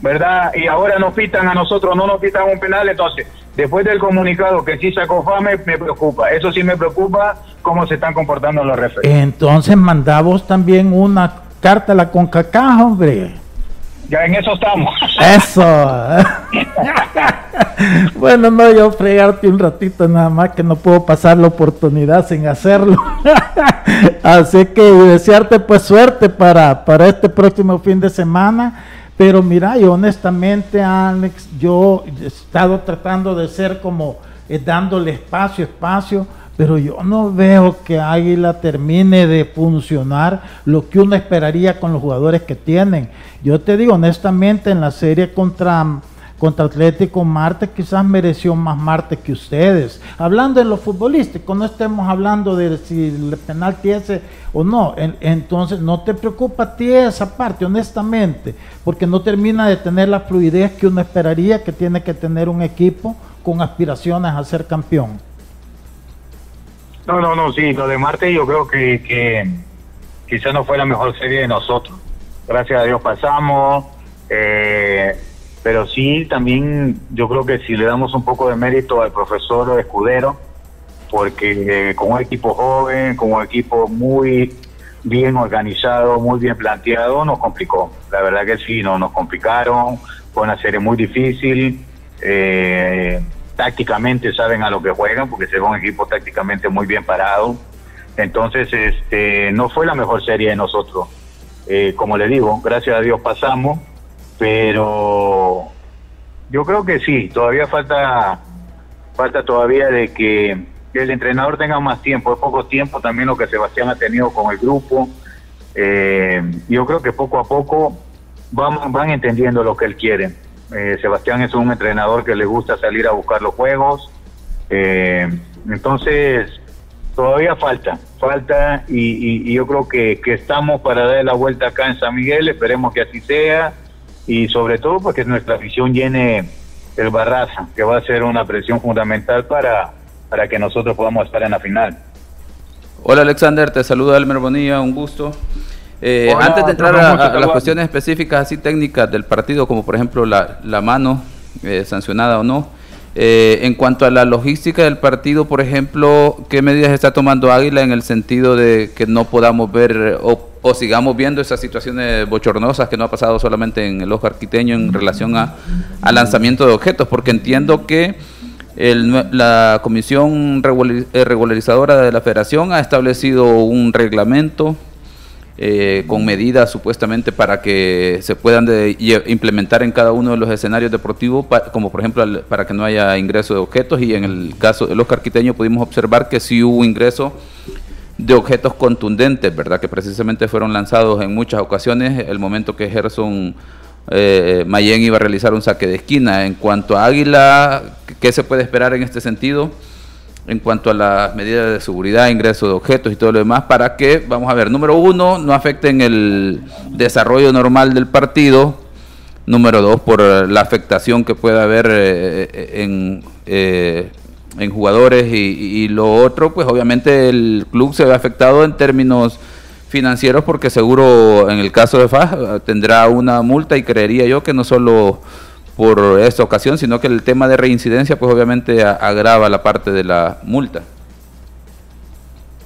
¿verdad? Y ahora nos pitan a nosotros, no nos pitan un penal, entonces después del comunicado que sí sacó FAME, me preocupa. Eso sí me preocupa cómo se están comportando los referentes. Entonces mandamos también una carta a la CONCACAF, hombre. Ya en eso estamos. Eso. bueno, no, yo fregarte un ratito nada más que no puedo pasar la oportunidad sin hacerlo. Así que desearte pues suerte para, para este próximo fin de semana pero mira, yo honestamente, Alex, yo he estado tratando de ser como eh, dándole espacio, espacio, pero yo no veo que Águila termine de funcionar lo que uno esperaría con los jugadores que tienen. Yo te digo honestamente, en la serie contra contra Atlético Marte quizás mereció más Marte que ustedes. Hablando de lo futbolístico, no estemos hablando de si el penal ese o no. entonces no te preocupa a ti esa parte, honestamente, porque no termina de tener la fluidez que uno esperaría que tiene que tener un equipo con aspiraciones a ser campeón. No, no, no, sí, lo de Marte yo creo que, que quizás no fue la mejor serie de nosotros. Gracias a Dios pasamos. Eh, pero sí también yo creo que si le damos un poco de mérito al profesor Escudero, porque eh, con un equipo joven, con un equipo muy bien organizado, muy bien planteado, nos complicó. La verdad que sí, no, nos complicaron, fue una serie muy difícil. Eh, tácticamente saben a lo que juegan, porque se ve un equipo tácticamente muy bien parado. Entonces, este, no fue la mejor serie de nosotros. Eh, como le digo, gracias a Dios pasamos pero yo creo que sí, todavía falta falta todavía de que que el entrenador tenga más tiempo, es poco tiempo también lo que Sebastián ha tenido con el grupo. Eh, yo creo que poco a poco van, van entendiendo lo que él quiere. Eh, Sebastián es un entrenador que le gusta salir a buscar los juegos. Eh, entonces, todavía falta, falta y, yo creo que, que, estamos para dar la vuelta acá en San Miguel, esperemos que así sea y sobre todo porque nuestra afición llene el Barraza, que va a ser una presión fundamental para, para que nosotros podamos estar en la final. Hola Alexander, te saluda Elmer Bonilla, un gusto. Eh, antes de entrar a, las cuestiones específicas así técnicas del partido, como por ejemplo la, la mano eh, sancionada o no, eh, en cuanto a la logística del partido, por ejemplo, ¿qué medidas está tomando Águila en el sentido de que no podamos ver o, sigamos viendo esas situaciones bochornosas que no ha pasado solamente en el ojo arquiteño en relación a, lanzamiento de objetos? Porque entiendo que la comisión regularizadora de la federación ha establecido un reglamento eh, con medidas supuestamente para que se puedan implementar en cada uno de los escenarios deportivos, como por ejemplo para que no haya ingreso de objetos y en el caso de los carquiteños pudimos observar que sí hubo ingreso de objetos contundentes, ¿verdad? Que precisamente fueron lanzados en muchas ocasiones el momento que Gerson eh, Mayen iba a realizar un saque de esquina. En cuanto a Águila, ¿qué se puede esperar en este sentido? En cuanto a las medidas de seguridad, ingreso de objetos y todo lo demás, para que, vamos a ver, número uno, no afecten el desarrollo normal del partido, número dos, por la afectación que pueda haber eh, en, eh, en jugadores y, lo otro, pues obviamente el club se ve afectado en términos financieros porque seguro en el caso de FAS tendrá una multa y creería yo que no solo por esta ocasión, sino que el tema de reincidencia pues obviamente agrava la parte de la multa.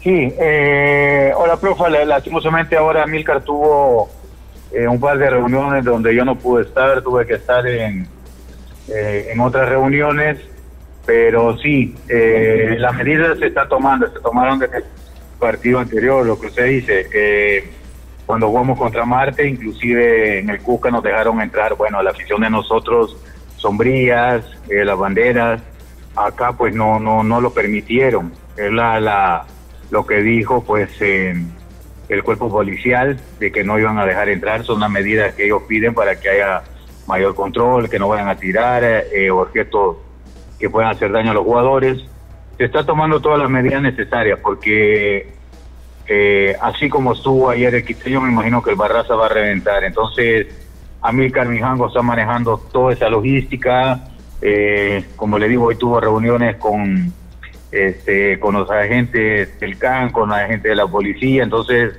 Sí, eh, hola profe, lastimosamente ahora Milcar tuvo eh, un par de reuniones donde yo no pude estar, tuve que estar en, eh, en otras reuniones, pero sí, eh, las medidas se están tomando, se tomaron desde el partido anterior, lo que usted dice cuando jugamos contra Marte, inclusive en el Cusca nos dejaron entrar, bueno, la afición de nosotros, sombrías, eh, las banderas, acá pues no, no, no lo permitieron. Es la, la, lo que dijo pues el cuerpo policial de que no iban a dejar entrar, son las medidas que ellos piden para que haya mayor control, que no vayan a tirar eh, objetos que puedan hacer daño a los jugadores. Se está tomando todas las medidas necesarias porque eh, así como estuvo ayer el Quiteño, me imagino que el Barraza va a reventar. Entonces, Amílcar Mijango está manejando toda esa logística. Eh, como le digo, hoy tuvo reuniones con, este, con los agentes del CAN, con la agentes de la policía. Entonces,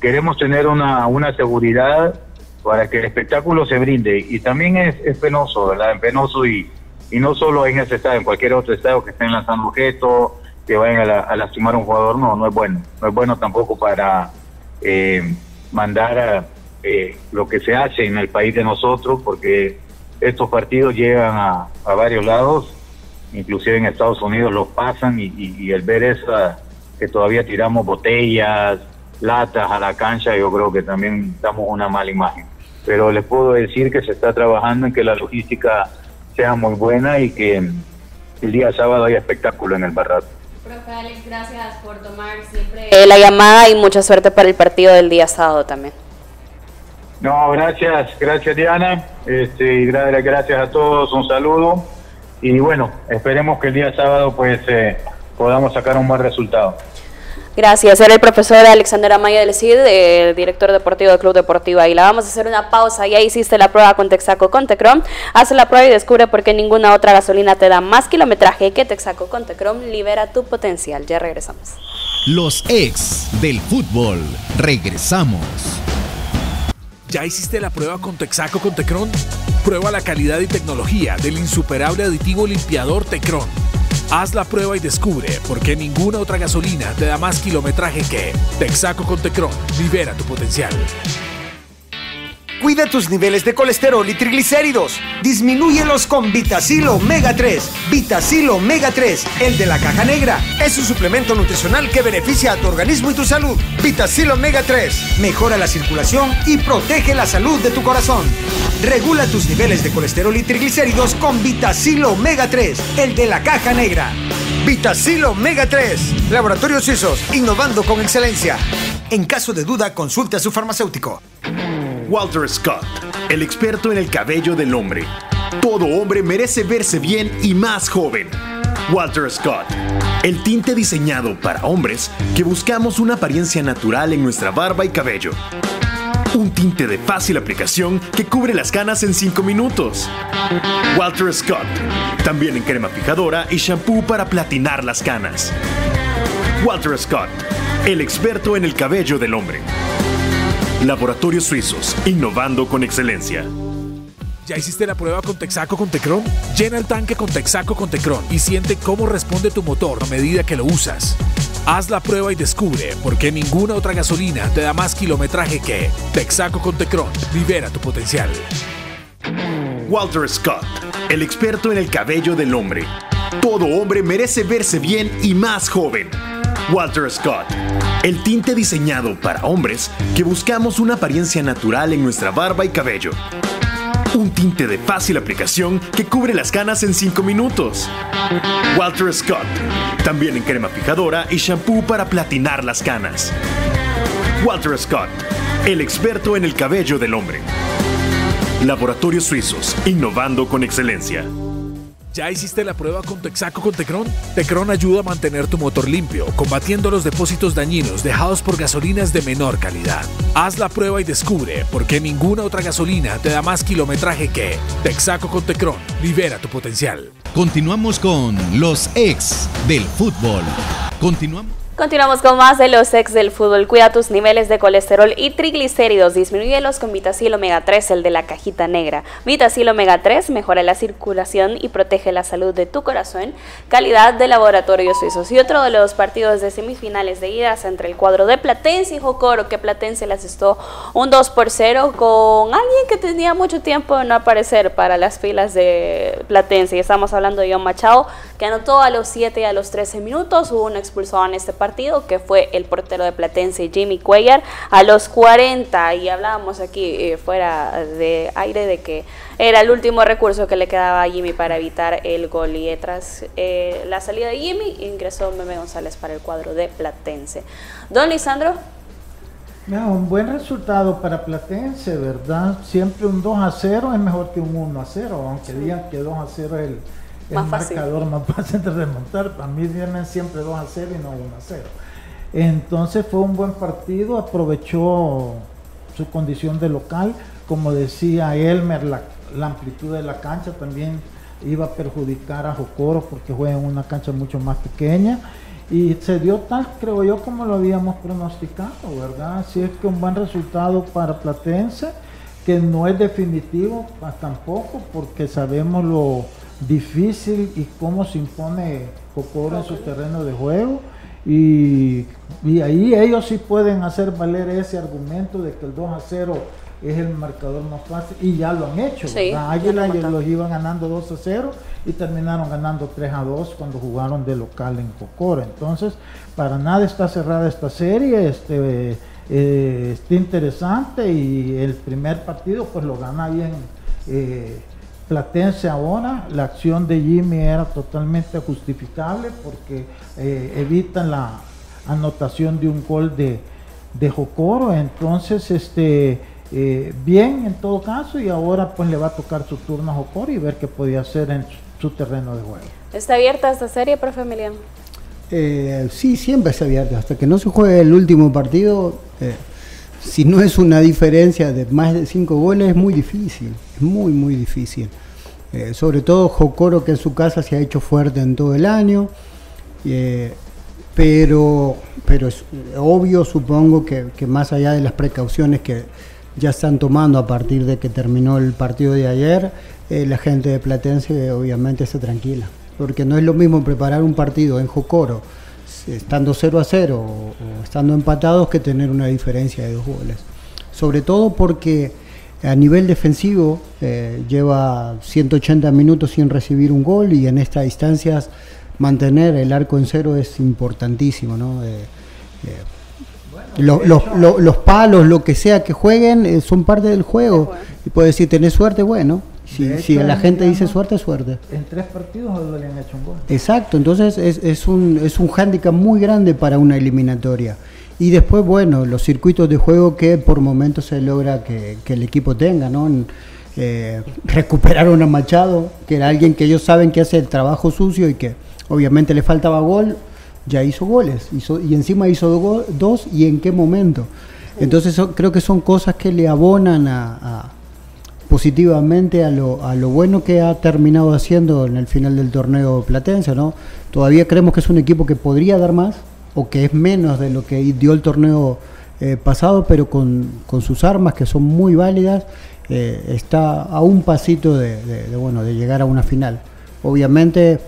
queremos tener una, una seguridad para que el espectáculo se brinde. Y también es, es penoso, ¿verdad? Es penoso y, y no solo en ese estado, en cualquier otro estado que estén lanzando objetos que vayan a, lastimar a un jugador, no, no es bueno. No es bueno tampoco para eh, mandar a, eh, lo que se hace en el país de nosotros, porque estos partidos llegan a, varios lados, inclusive en Estados Unidos los pasan y, el ver esa que todavía tiramos botellas, latas a la cancha, yo creo que también damos una mala imagen. Pero les puedo decir que se está trabajando en que la logística sea muy buena y que el día sábado haya espectáculo en el Barrato. Profe Alex, gracias por tomar siempre eh, la llamada y mucha suerte para el partido del día sábado también. No, gracias, gracias Diana, este, y gracias a todos, un saludo y bueno, esperemos que el día sábado pues eh, podamos sacar un buen resultado. Gracias. Era el profesor Alexander Amaya del CID, el director deportivo del Club Deportivo Águila. Vamos a hacer una pausa. Ya hiciste la prueba con Texaco con Tecrom. Haz la prueba y descubre por qué ninguna otra gasolina te da más kilometraje que Texaco con Tecrom. Libera tu potencial. Ya regresamos. Los ex del fútbol. Regresamos. ¿Ya hiciste la prueba con Texaco con Tecron? Prueba la calidad y tecnología del insuperable aditivo limpiador Tecron Haz la prueba y descubre por qué ninguna otra gasolina te da más kilometraje que Texaco con Tecron. Libera tu potencial. Cuida tus niveles de colesterol y triglicéridos. Disminúyelos con Vitacil Omega 3. Vitacil Omega 3, el de la caja negra. Es un suplemento nutricional que beneficia a tu organismo y tu salud. Vitacil Omega 3 mejora la circulación y protege la salud de tu corazón. Regula tus niveles de colesterol y triglicéridos con Vitacil Omega 3, el de la caja negra. Vitacilo Omega 3. Laboratorios Suizos, innovando con excelencia. En caso de duda, consulte a su farmacéutico. Walter Scott, el experto en el cabello del hombre. Todo hombre merece verse bien y más joven. Walter Scott, el tinte diseñado para hombres que buscamos una apariencia natural en nuestra barba y cabello. Un tinte de fácil aplicación que cubre las canas en 5 minutos. Walter Scott. También en crema fijadora y shampoo para platinar las canas. Walter Scott. El experto en el cabello del hombre. Laboratorios Suizos. Innovando con excelencia. ¿Ya hiciste la prueba con Texaco con Tecron? Llena el tanque con Texaco con Tecron y siente cómo responde tu motor a medida que lo usas. Haz la prueba y descubre por qué ninguna otra gasolina te da más kilometraje que Texaco con Tecron. Libera tu potencial. Walter Scott, el experto en el cabello del hombre. Todo hombre merece verse bien y más joven. Walter Scott, el tinte diseñado para hombres que buscamos una apariencia natural en nuestra barba y cabello. Un tinte de fácil aplicación que cubre las canas en 5 minutos. Walter Scott. También en crema fijadora y shampoo para platinar las canas. Walter Scott. El experto en el cabello del hombre. Laboratorios Suizos. Innovando con excelencia. ¿Ya hiciste la prueba con Texaco con Tecron? Tecron ayuda a mantener tu motor limpio, combatiendo los depósitos dañinos dejados por gasolinas de menor calidad. Haz la prueba y descubre por qué ninguna otra gasolina te da más kilometraje que Texaco con Tecron. Libera tu potencial. Continuamos con los ex del fútbol. Continuamos. Continuamos con más de los ex del fútbol. Cuida tus niveles de colesterol y triglicéridos. Disminúyelos con Vitacil Omega 3, el de la cajita negra. Vitacil Omega 3 mejora la circulación y protege la salud de tu corazón. Calidad de laboratorio suizos. Y otro de los partidos de semifinales de idas entre el cuadro de Platense y Jocoro, que Platense le asestó un 2 por 0 con alguien que tenía mucho tiempo de no aparecer para las filas de Platense. Y estamos hablando de John Machado, que anotó a los 7 y a los 13 minutos. Hubo un expulsado en este partido, que fue el portero de Platense Jimmy Cuellar, a los 40, y hablábamos aquí eh, fuera de aire de que era el último recurso que le quedaba a Jimmy para evitar el gol, y tras eh, la salida de Jimmy ingresó Meme González para el cuadro de Platense. Don Lisandro. un buen resultado para Platense, ¿verdad? Siempre un 2 a 0 es mejor que un 1 a 0, aunque digan que 2 a 0 es el el marcador más fácil de remontar. Para mí vienen siempre 2 a 0 y no 1 a 0. Entonces fue un buen partido, aprovechó su condición de local. Como decía Elmer, la, amplitud de la cancha también iba a perjudicar a Jocoro porque juega en una cancha mucho más pequeña. Y se dio tal, creo yo, como lo habíamos pronosticado, ¿verdad? Así es que un buen resultado para Platense, que no es definitivo tampoco, porque sabemos lo, difícil y cómo se impone Cocoro en su terreno de juego. Y, ahí ellos sí pueden hacer valer ese argumento de que el 2 a 0 es el marcador más fácil y ya lo han hecho. Sí, Águila los iban ganando 2 a 0 y terminaron ganando 3 a 2 cuando jugaron de local en Cocoro. Entonces, para nada está cerrada esta serie, este, eh, está interesante y el primer partido pues lo gana bien. Eh, Platense ahora, la acción de Jimmy era totalmente justificable porque eh, evitan la anotación de un gol de, de Jocoro, entonces este eh, bien en todo caso y ahora pues le va a tocar su turno a Jocoro y ver qué podía hacer en su, terreno de juego. ¿Está abierta esta serie, profe Emiliano? Eh, sí, siempre está abierta, hasta que no se juegue el último partido si no es una diferencia de más de cinco goles, es muy difícil, es muy, muy difícil. Eh, sobre todo Jocoro, que en su casa se ha hecho fuerte en todo el año, eh, pero, pero es obvio, supongo, que, más allá de las precauciones que ya están tomando a partir de que terminó el partido de ayer, eh, la gente de Platense obviamente está tranquila, porque no es lo mismo preparar un partido en Jocoro estando 0 a 0 o, estando empatados que tener una diferencia de dos goles. Sobre todo porque a nivel defensivo eh, lleva 180 minutos sin recibir un gol y en estas distancias mantener el arco en cero es importantísimo. ¿no? Eh, eh, los palos, lo que sea que jueguen, son parte del juego. Y puedes decir, tenés suerte, bueno, Si, la gente dice suerte, suerte. En tres partidos le han hecho un gol. Exacto, entonces es, es un, es un hándicap muy grande para una eliminatoria. Y después, bueno, los circuitos de juego que por momentos se logra que, el equipo tenga, ¿no? Eh, recuperar a Machado, que era alguien que ellos saben que hace el trabajo sucio y que obviamente le faltaba gol, ya hizo goles, hizo, y encima hizo dos, y en qué momento. Entonces creo que son cosas que le abonan a, positivamente a lo, a lo bueno que ha terminado haciendo en el final del torneo platense, ¿no? Todavía creemos que es un equipo que podría dar más, o que es menos de lo que dio el torneo eh, pasado, pero con, sus armas que son muy válidas, eh, está a un pasito de, bueno, de llegar a una final. Obviamente,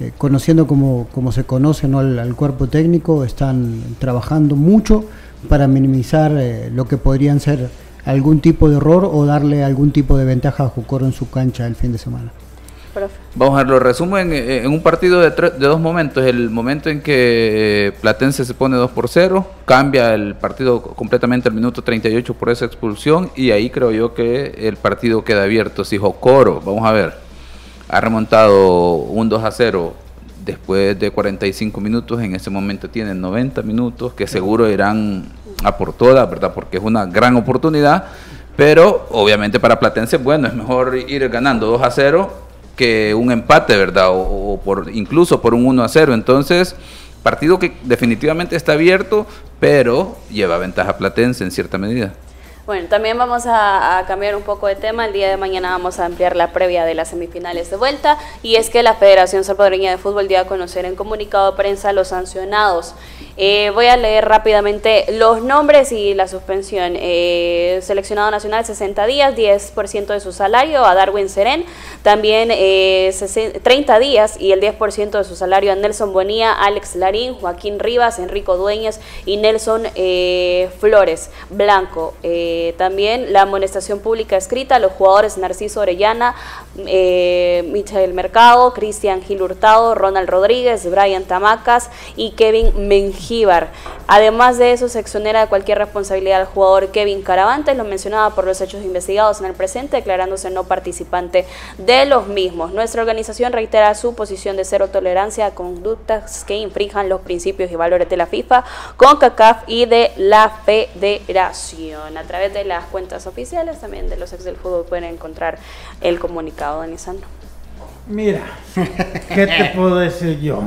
eh, conociendo como, como, se conoce ¿no? al, cuerpo técnico, están trabajando mucho para minimizar lo que podrían ser algún tipo de error o darle algún tipo de ventaja a Jucoro en su cancha el fin de semana. Vamos a ver, lo resumo en, en un partido de, de, dos momentos. El momento en que Platense se pone 2 por 0, cambia el partido completamente al minuto 38 por esa expulsión y ahí creo yo que el partido queda abierto. Si Jocoro, vamos a ver, ha remontado un 2 a 0 después de 45 minutos, en ese momento tienen 90 minutos que seguro irán a por todas, ¿verdad? Porque es una gran oportunidad. Pero obviamente para Platense, bueno, es mejor ir ganando 2 a 0 que un empate, ¿verdad? O, por incluso por un 1 a 0. Entonces, partido que definitivamente está abierto, pero lleva ventaja Platense en cierta medida. Bueno, también vamos a, cambiar un poco de tema. El día de mañana vamos a ampliar la previa de las semifinales de vuelta y es que la Federación Salvadoreña de Fútbol dio a conocer en comunicado de prensa los sancionados. Eh, voy a leer rápidamente los nombres y la suspensión. Eh, seleccionado nacional 60 días, 10% de su salario a Darwin Seren. También 30 eh, días y el 10% de su salario a Nelson Bonía, Alex Larín, Joaquín Rivas, Enrico Dueñas y Nelson Flores Blanco. Eh, también la amonestación pública escrita a los jugadores Narciso Orellana, eh, Michael Mercado, Cristian Gil Hurtado, Ronald Rodríguez, Brian Tamacas y Kevin Mengíbar. Además de eso, se exonera de cualquier responsabilidad al jugador Kevin Caravantes, lo mencionaba por los hechos investigados en el presente, declarándose no participante de los mismos. Nuestra organización reitera su posición de cero tolerancia a conductas que infrinjan los principios y valores de la FIFA, con CACAF y de la Federación. A través de las cuentas oficiales también de los ex del fútbol pueden encontrar el comunicado, de Sandro. Mira, ¿qué te puedo decir yo?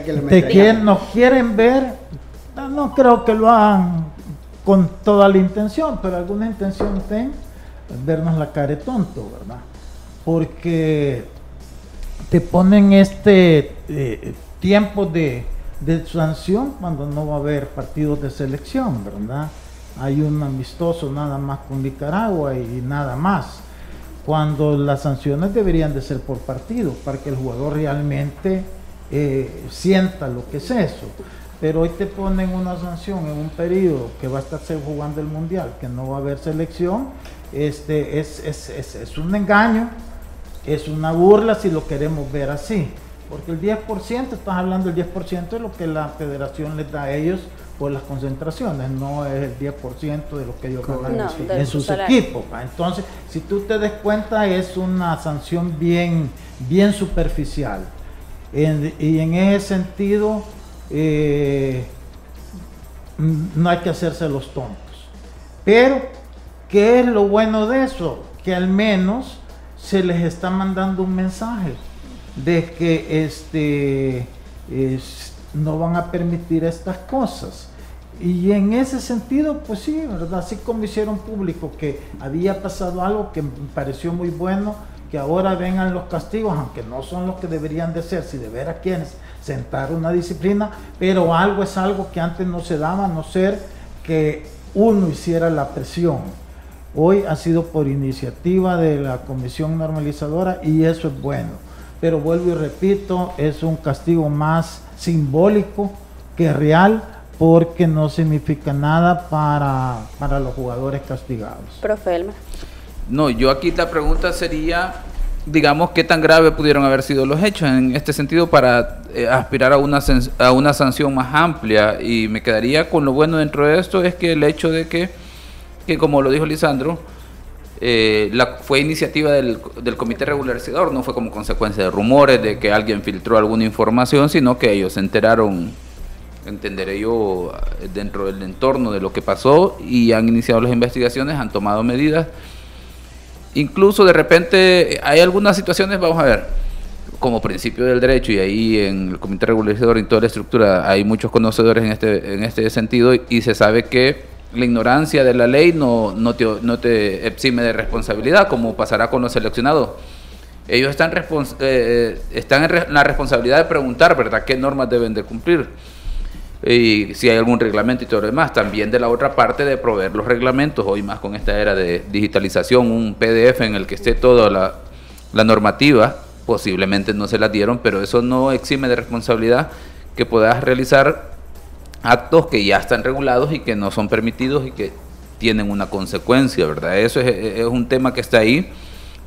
De que nos quieren ver, no creo que lo hagan con toda la intención, pero alguna intención ten vernos la cara de tonto, ¿verdad? Porque te ponen este eh, tiempo de, de sanción cuando no va a haber partidos de selección, ¿verdad? hay un amistoso nada más con Nicaragua y nada más. Cuando las sanciones deberían de ser por partido, para que el jugador realmente eh, sienta lo que es eso. Pero hoy te ponen una sanción en un periodo que va a estar jugando el mundial, que no va a haber selección, este, es, es, es, es un engaño, es una burla si lo queremos ver así. Porque el 10%, estás hablando del 10% de lo que la federación les da a ellos por las concentraciones, no es el 10% de lo que ellos ganan en sus equipos. Entonces, si tú te des cuenta, es una sanción bien, bien superficial. Y en ese sentido, eh, no hay que hacerse los tontos. Pero, ¿qué es lo bueno de eso? Que al menos se les está mandando un mensaje de que este, no van a permitir estas cosas. Y en ese sentido, pues sí, ¿verdad? Así como hicieron público que había pasado algo que me pareció muy bueno, que ahora vengan los castigos, aunque no son los que deberían de ser, si de veras quieren sentar una disciplina, pero algo es algo que antes no se daba, a no ser que uno hiciera la presión. Hoy ha sido por iniciativa de la Comisión Normalizadora y eso es bueno. Pero vuelvo y repito, es un castigo más simbólico que real porque no significa nada para, para los jugadores castigados. Profe No, yo aquí la pregunta sería, digamos, qué tan grave pudieron haber sido los hechos en este sentido para eh, aspirar a una, a una sanción más amplia. Y me quedaría con lo bueno dentro de esto es que el hecho de que, que como lo dijo Lisandro, eh, la, fue iniciativa del, del, comité regularizador, no fue como consecuencia de rumores de que alguien filtró alguna información, sino que ellos se enteraron, entenderé yo, dentro del entorno de lo que pasó y han iniciado las investigaciones, han tomado medidas. Incluso de repente hay algunas situaciones, vamos a ver, como principio del derecho y ahí en el comité regularizador y toda la estructura hay muchos conocedores en este, en este sentido y se sabe que la ignorancia de la ley no, no te exime de responsabilidad, como pasará con los seleccionados. Ellos están, eh, eh, están en la responsabilidad de preguntar, ¿verdad?, qué normas deben de cumplir. Y si hay algún reglamento y todo lo demás. También de la otra parte de proveer los reglamentos, hoy más con esta era de digitalización, un PDF en el que esté toda la, normativa, posiblemente no se la dieron, pero eso no exime de responsabilidad que puedas realizar actos que ya están regulados y que no son permitidos y que tienen una consecuencia, ¿verdad? Eso es, un tema que está ahí,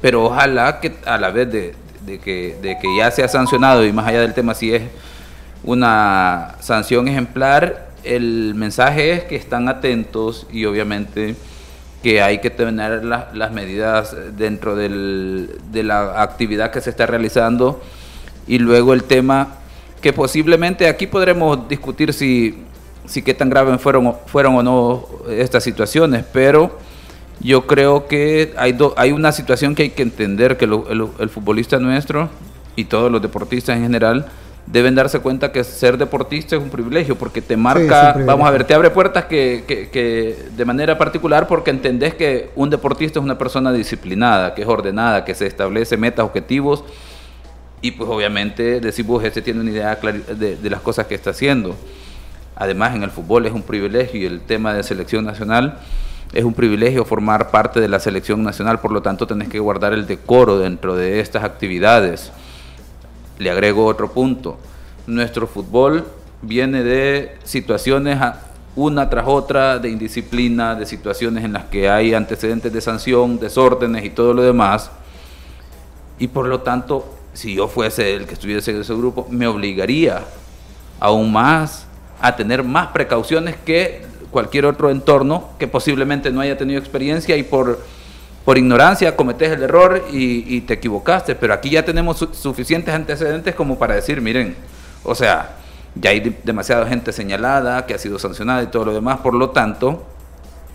pero ojalá que a la vez de, que, de que ya sea sancionado y más allá del tema si es una sanción ejemplar, el mensaje es que están atentos y obviamente que hay que tener las medidas dentro del, de la actividad que se está realizando. Y luego el tema que posiblemente aquí podremos discutir si, si qué tan graves fueron, fueron o no estas situaciones, pero yo creo que hay, hay una situación que hay que entender, que el, futbolista nuestro y todos los deportistas en general deben darse cuenta que ser deportista es un privilegio, porque te marca, vamos a ver, te abre puertas que, que, que, de manera particular porque entendés que un deportista es una persona disciplinada, que es ordenada, que se establece metas, objetivos y pues obviamente decimos, este tiene una idea de, de, las cosas que está haciendo. Además en el fútbol es un privilegio y el tema de selección nacional es un privilegio formar parte de la selección nacional, por lo tanto tenés que guardar el decoro dentro de estas actividades. Le agrego otro punto, nuestro fútbol viene de situaciones una tras otra de indisciplina, de situaciones en las que hay antecedentes de sanción, desórdenes y todo lo demás. Y por lo tanto si yo fuese el que estuviese en ese grupo, me obligaría aún más a tener más precauciones que cualquier otro entorno que posiblemente no haya tenido experiencia y por, por ignorancia cometes el error y, te equivocaste. Pero aquí ya tenemos suficientes antecedentes como para decir, miren, o sea, ya hay demasiada gente señalada que ha sido sancionada y todo lo demás, por lo tanto,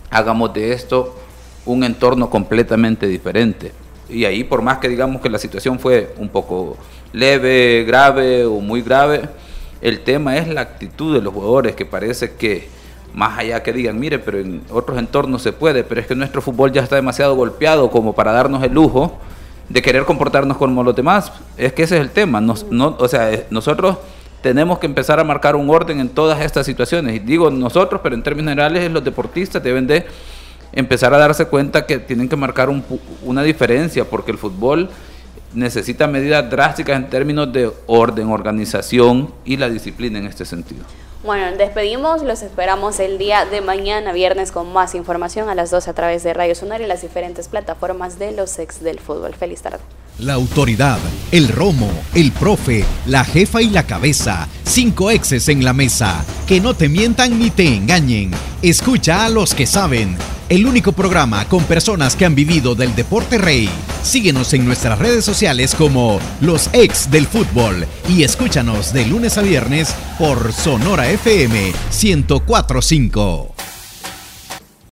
hagamos de esto un entorno completamente diferente y ahí por más que digamos que la situación fue un poco leve, grave o muy grave, el tema es la actitud de los jugadores que parece que más allá que digan, mire, pero en otros entornos se puede, pero es que nuestro fútbol ya está demasiado golpeado como para darnos el lujo de querer comportarnos como los demás. Es que ese es el tema. Nos, no, o sea, nosotros tenemos que empezar a marcar un orden en todas estas situaciones. Y digo nosotros, pero en términos generales los deportistas deben de empezar a darse cuenta que tienen que marcar una diferencia porque el fútbol necesita medidas drásticas en términos de orden, organización y la disciplina en este sentido. Bueno, despedimos, los esperamos el día de mañana, viernes, con más información a las 12 a través de Radio Sonar y las diferentes plataformas de los ex del fútbol. Feliz tarde. La autoridad, el romo, el profe, la jefa y la cabeza. Cinco exes en la mesa. Que no te mientan ni te engañen. Escucha a los que saben el único programa con personas que han vivido del deporte rey. Síguenos en nuestras redes sociales como Los Ex del Fútbol y escúchanos de lunes a viernes por Sonora FM 1045.